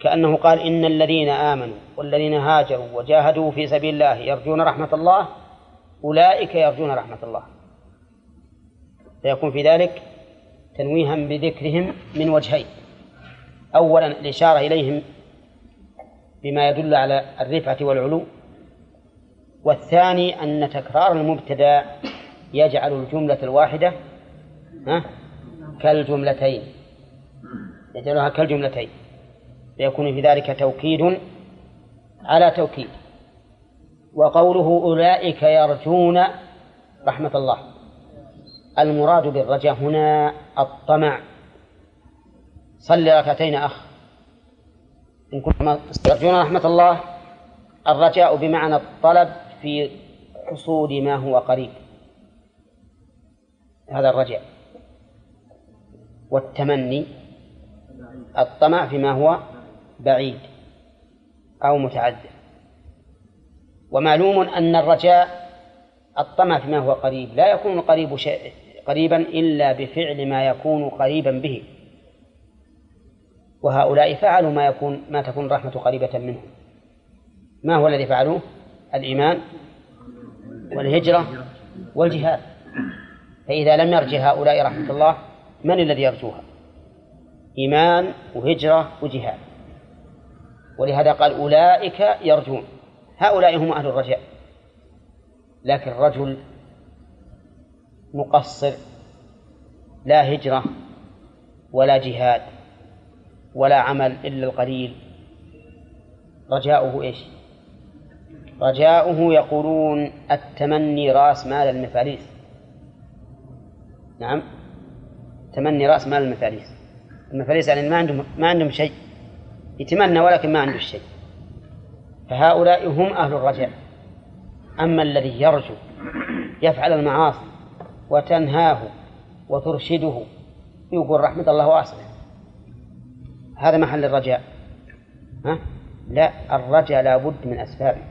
كأنه قال إن الذين آمنوا والذين هاجروا وجاهدوا في سبيل الله يرجون رحمة الله أولئك يرجون رحمة الله. فيكون في ذلك تنويها بذكرهم من وجهين. أولا الإشارة إليهم بما يدل على الرفعة والعلو. والثاني أن تكرار المبتدأ يجعل الجملة الواحدة كالجملتين. يجعلها كالجملتين. فيكون في ذلك توكيد على توكيد. وقوله أولئك يرجون رحمة الله. المراد بالرجاء هنا الطمع. صل ركعتين أخ. إن كنتم ترجون رحمة الله الرجاء بمعنى الطلب في حصول ما هو قريب. هذا الرجاء والتمني الطمع فيما هو بعيد أو متعذر ومعلوم أن الرجاء الطمع فيما هو قريب لا يكون القريب شيء قريبا إلا بفعل ما يكون قريبا به. وهؤلاء فعلوا ما يكون ما تكون الرحمة قريبة منهم. ما هو الذي فعلوه؟ الإيمان والهجرة والجهاد. فإذا لم يرجى هؤلاء رحمة الله من الذي يرجوها؟ إيمان وهجرة وجهاد. ولهذا قال أولئك يرجون. هؤلاء هم أهل الرجاء. لكن الرجل مقصر لا هجرة ولا جهاد ولا عمل إلا القليل. رجاؤه إيش؟ رجاؤه يقولون التمني رأس مال المفاليس. نعم تمني رأس مال المفاليس. المفاليس يعني ما عندهم ما عندهم شيء. يتمنى ولكن ما عنده شيء. فهؤلاء هم أهل الرجاء أما الذي يرجو يفعل المعاصي وتنهاه وترشده يقول رحمة الله واسعة. هذا محل الرجاء. ها؟ لا الرجاء لا بد من أسبابه.